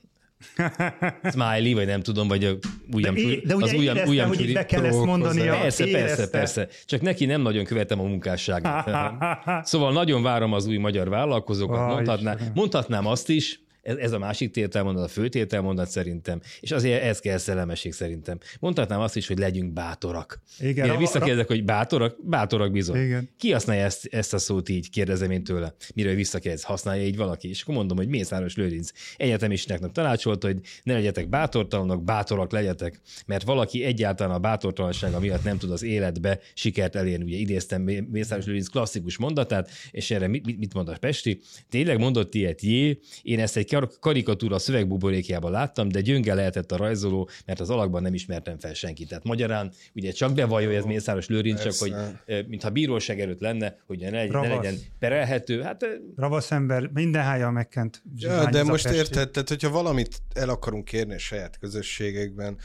Smiley, vagy nem tudom, vagy a ujjam, de, de ugye az ujjam, éreztem, ujjam hogy be kell ezt mondani. Persze, persze, persze. Csak neki nem nagyon követem a munkásságát. szóval nagyon várom az új magyar vállalkozókat. Mondhatná, mondhatnám azt is, ez, ez a másik tételmondat, a fő tételmondat szerintem, és azért ez kell szellemesség szerintem. Mondhatnám azt is, hogy legyünk bátorak. Igen. Mire visszakérdezek, hogy bátorak? Bátorak bizony. Igen. Ki használja ezt, ezt a szót így, kérdezem én tőle. Mire visszakérdez, használja így valaki? És akkor mondom, hogy Mészáros Lőrinc egyetemistáknak tanácsolt, hogy ne legyetek bátortalanok, bátorak legyetek, mert valaki egyáltalán a bátortalansága miatt nem tud az életbe sikert elérni. Ugye idéztem Mészáros Lőrinc klasszikus mondatát, és erre mit, mit mond a Pesti? Tényleg mondott ilyet, jé, én ezt egy karikatúra szövegbuborékjában láttam, de gyönge lehetett a rajzoló, mert az alakban nem ismertem fel senkit. Tehát magyarán ugye csak bevallja ez Mészáros Lőrinc, csak hogy mintha bíróság előtt lenne, hogy ne, legyen, ne legyen perelhető. Hát, Ravasz ember, minden hája megkent. Ja, de most érted, tehát hogyha valamit el akarunk kérni a saját közösségekben,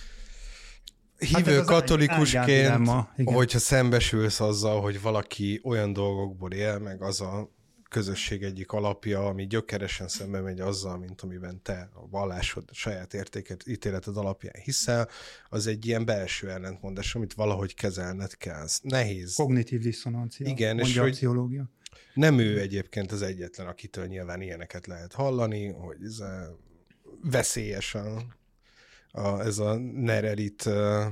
hívő hát katolikusként, hogyha szembesülsz azzal, hogy valaki olyan dolgokból él, meg az a közösség egyik alapja, ami gyökeresen szembe megy azzal, mint amiben te a vallásod, a saját értéket, ítéleted alapján hiszel, az egy ilyen belső ellentmondás, amit valahogy kezelned kell. Nehéz. Kognitív diszonancia. Igen, és hogy pszichológia. nem ő egyébként az egyetlen, akitől nyilván ilyeneket lehet hallani, hogy ez veszélyes a, a, ez a nerelit uh,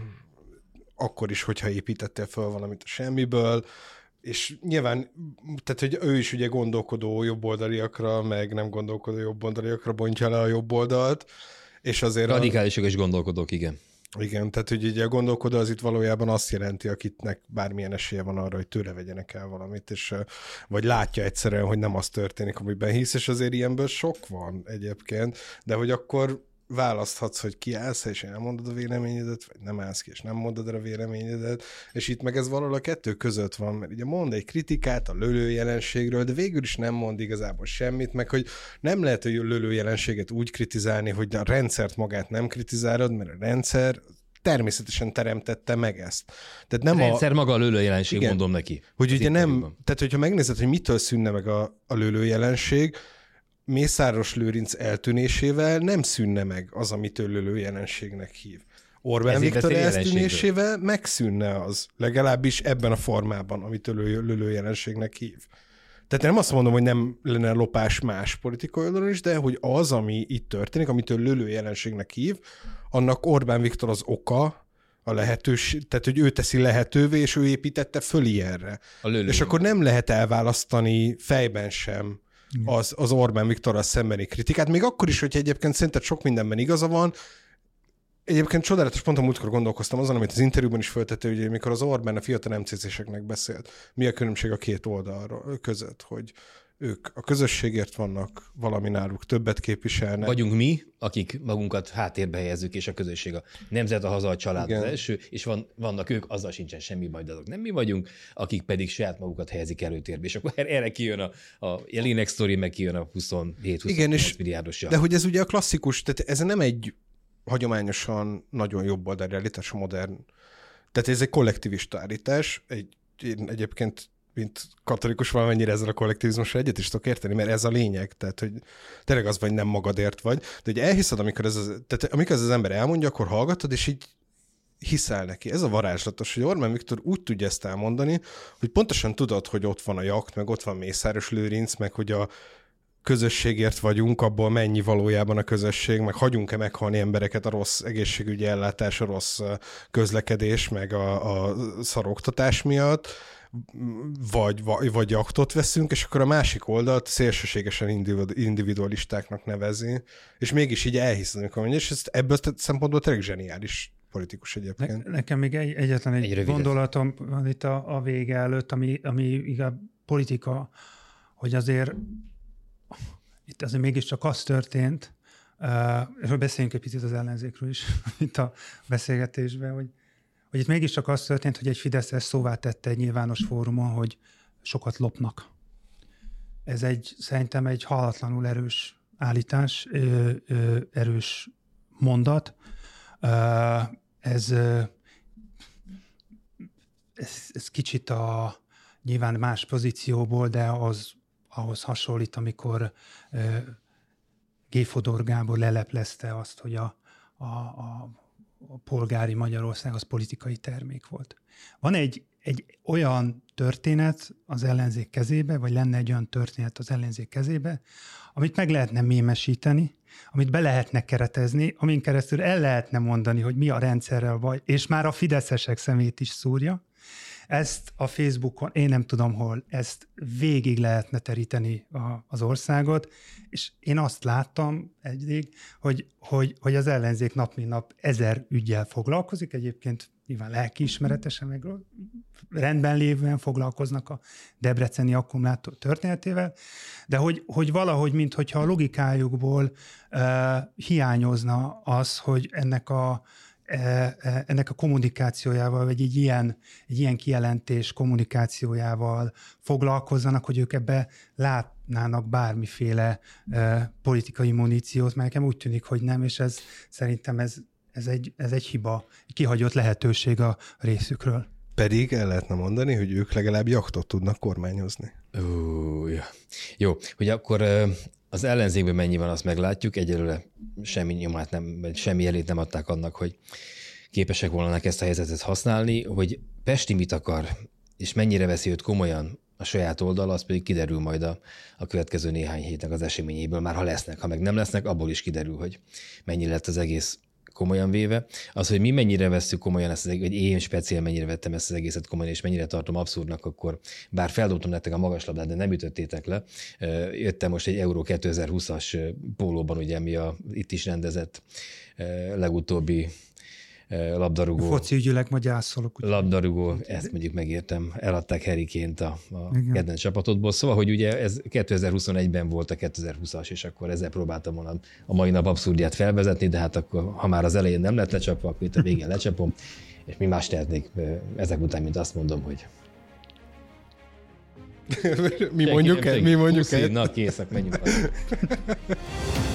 akkor is, hogyha építettél fel valamit a semmiből, és nyilván, tehát hogy ő is ugye gondolkodó jobboldaliakra, meg nem gondolkodó jobboldaliakra bontja le a jobb oldalt, és azért... Radikálisok a... és gondolkodók, igen. Igen, tehát hogy ugye a gondolkodó az itt valójában azt jelenti, akitnek bármilyen esélye van arra, hogy tőle vegyenek el valamit, és vagy látja egyszerűen, hogy nem az történik, amiben hisz, és azért ilyenből sok van egyébként, de hogy akkor választhatsz, hogy kiállsz és elmondod a véleményedet, vagy nem állsz ki, és nem mondod el a véleményedet, és itt meg ez valahol a kettő között van, mert ugye mond egy kritikát a lölő jelenségről, de végül is nem mond igazából semmit, meg hogy nem lehet hogy a lölő jelenséget úgy kritizálni, hogy a rendszert magát nem kritizálod, mert a rendszer természetesen teremtette meg ezt. Tehát nem a rendszer a... maga a lőlő jelenség, igen, mondom neki. Hogy ugye nem, tehát hogyha megnézed, hogy mitől szűnne meg a, a lőlő jelenség, Mészáros Lőrinc eltűnésével nem szűnne meg az, amit ő lölő jelenségnek hív. Orbán Ezért Viktor eltűnésével megszűnne az, legalábbis ebben a formában, amit ő lölő jelenségnek hív. Tehát nem azt mondom, hogy nem lenne lopás más politikai oldalon is, de hogy az, ami itt történik, amit ő lölő jelenségnek hív, annak Orbán Viktor az oka, a lehetőség, tehát hogy ő teszi lehetővé, és ő építette föl ilyenre. A és akkor nem lehet elválasztani fejben sem az, az Orbán Viktorral szembeni kritikát, még akkor is, hogy egyébként szerinted sok mindenben igaza van, Egyébként csodálatos, pont a múltkor gondolkoztam azon, amit az interjúban is föltette, hogy amikor az Orbán a fiatal mcc beszélt, mi a különbség a két oldalról között, hogy ők a közösségért vannak, valami náluk többet képviselnek. Vagyunk mi, akik magunkat háttérbe helyezzük, és a közösség a nemzet, a haza, a család Igen. az első, és van, vannak ők, azzal sincsen semmi baj, de azok nem mi vagyunk, akik pedig saját magukat helyezik előtérbe, és akkor erre kijön a, a Jelinek sztori, meg kijön a 27-28 milliárdos De hogy ez ugye a klasszikus, tehát ez nem egy hagyományosan nagyon jobb oldal realitás, a modern, tehát ez egy kollektivista állítás, egy, én egyébként mint katolikus valamennyire ezzel a kollektivizmusra egyet is tudok érteni, mert ez a lényeg, tehát hogy tényleg az vagy nem magadért vagy, de hogy elhiszed, amikor ez az, tehát amikor ez az ember elmondja, akkor hallgatod, és így hiszel neki. Ez a varázslatos, hogy Orbán Viktor úgy tudja ezt elmondani, hogy pontosan tudod, hogy ott van a jakt, meg ott van Mészáros Lőrinc, meg hogy a közösségért vagyunk, abból mennyi valójában a közösség, meg hagyunk-e meghalni embereket a rossz egészségügyi ellátás, a rossz közlekedés, meg a, a szaroktatás miatt, vagy, vagy, vagy jaktot veszünk, és akkor a másik oldalt szélsőségesen individualistáknak nevezi, és mégis így elhiszem, amikor mondja, és ezt ebből a szempontból tényleg zseniális politikus egyébként. Ne, nekem még egy, egyetlen egy, egy gondolatom van itt a, a vége előtt, ami, ami igaz politika, hogy azért itt azért mégiscsak az történt, uh, és beszéljünk egy picit az ellenzékről is itt a beszélgetésben, hogy hogy itt mégiscsak az történt, hogy egy Fideszes szóvá tette egy nyilvános fórumon, hogy sokat lopnak. Ez egy, szerintem egy halatlanul erős állítás, ö, ö, erős mondat. Ö, ez, ez, ez kicsit a nyilván más pozícióból, de az, ahhoz hasonlít, amikor Géfodor Gábor leleplezte azt, hogy a, a, a a polgári Magyarország az politikai termék volt. Van egy, egy olyan történet az ellenzék kezébe, vagy lenne egy olyan történet az ellenzék kezébe, amit meg lehetne mémesíteni, amit be lehetne keretezni, amin keresztül el lehetne mondani, hogy mi a rendszerrel baj, és már a fideszesek szemét is szúrja, ezt a Facebookon, én nem tudom hol, ezt végig lehetne teríteni a, az országot, és én azt láttam egyig, hogy, hogy, hogy az ellenzék nap mint nap ezer ügyel foglalkozik, egyébként nyilván lelkiismeretesen, meg rendben lévően foglalkoznak a debreceni akkumulátor történetével, de hogy, hogy valahogy, mintha a logikájukból uh, hiányozna az, hogy ennek a, ennek a kommunikációjával, vagy egy ilyen, egy ilyen kijelentés kommunikációjával foglalkozzanak, hogy ők ebbe látnának bármiféle e, politikai muníciót, mert nekem úgy tűnik, hogy nem, és ez szerintem ez, ez, egy, ez egy hiba, egy kihagyott lehetőség a részükről. Pedig el lehetne mondani, hogy ők legalább jaktot tudnak kormányozni. Ó, ja. Jó, hogy akkor az ellenzékben mennyi van, azt meglátjuk. Egyelőre semmi nyomát nem, semmi jelét nem adták annak, hogy képesek volna ezt a helyzetet használni, hogy Pesti mit akar, és mennyire veszi őt komolyan a saját oldal, az pedig kiderül majd a, a következő néhány hétnek az eseményéből, már ha lesznek, ha meg nem lesznek, abból is kiderül, hogy mennyi lett az egész komolyan véve. Az, hogy mi mennyire veszük komolyan ezt vagy én speciál mennyire vettem ezt az egészet komolyan, és mennyire tartom abszurdnak, akkor bár feldobtam nektek a magas labdát, de nem ütöttétek le. Jöttem most egy Euró 2020-as pólóban, ugye mi a itt is rendezett legutóbbi labdarúgó. Foci ügyileg ma gyászolok. Úgy. Labdarúgó, ezt mondjuk megértem, eladták Heriként a, a kedvenc csapatodból. Szóval, hogy ugye ez 2021-ben volt a 2020-as, és akkor ezzel próbáltam volna a mai nap abszurdját felvezetni, de hát akkor, ha már az elején nem lett lecsapva, akkor itt a végén lecsapom, és mi más tehetnék ezek után, mint azt mondom, hogy mi mondjuk el, mi mondjuk el. Na, készek, menjünk.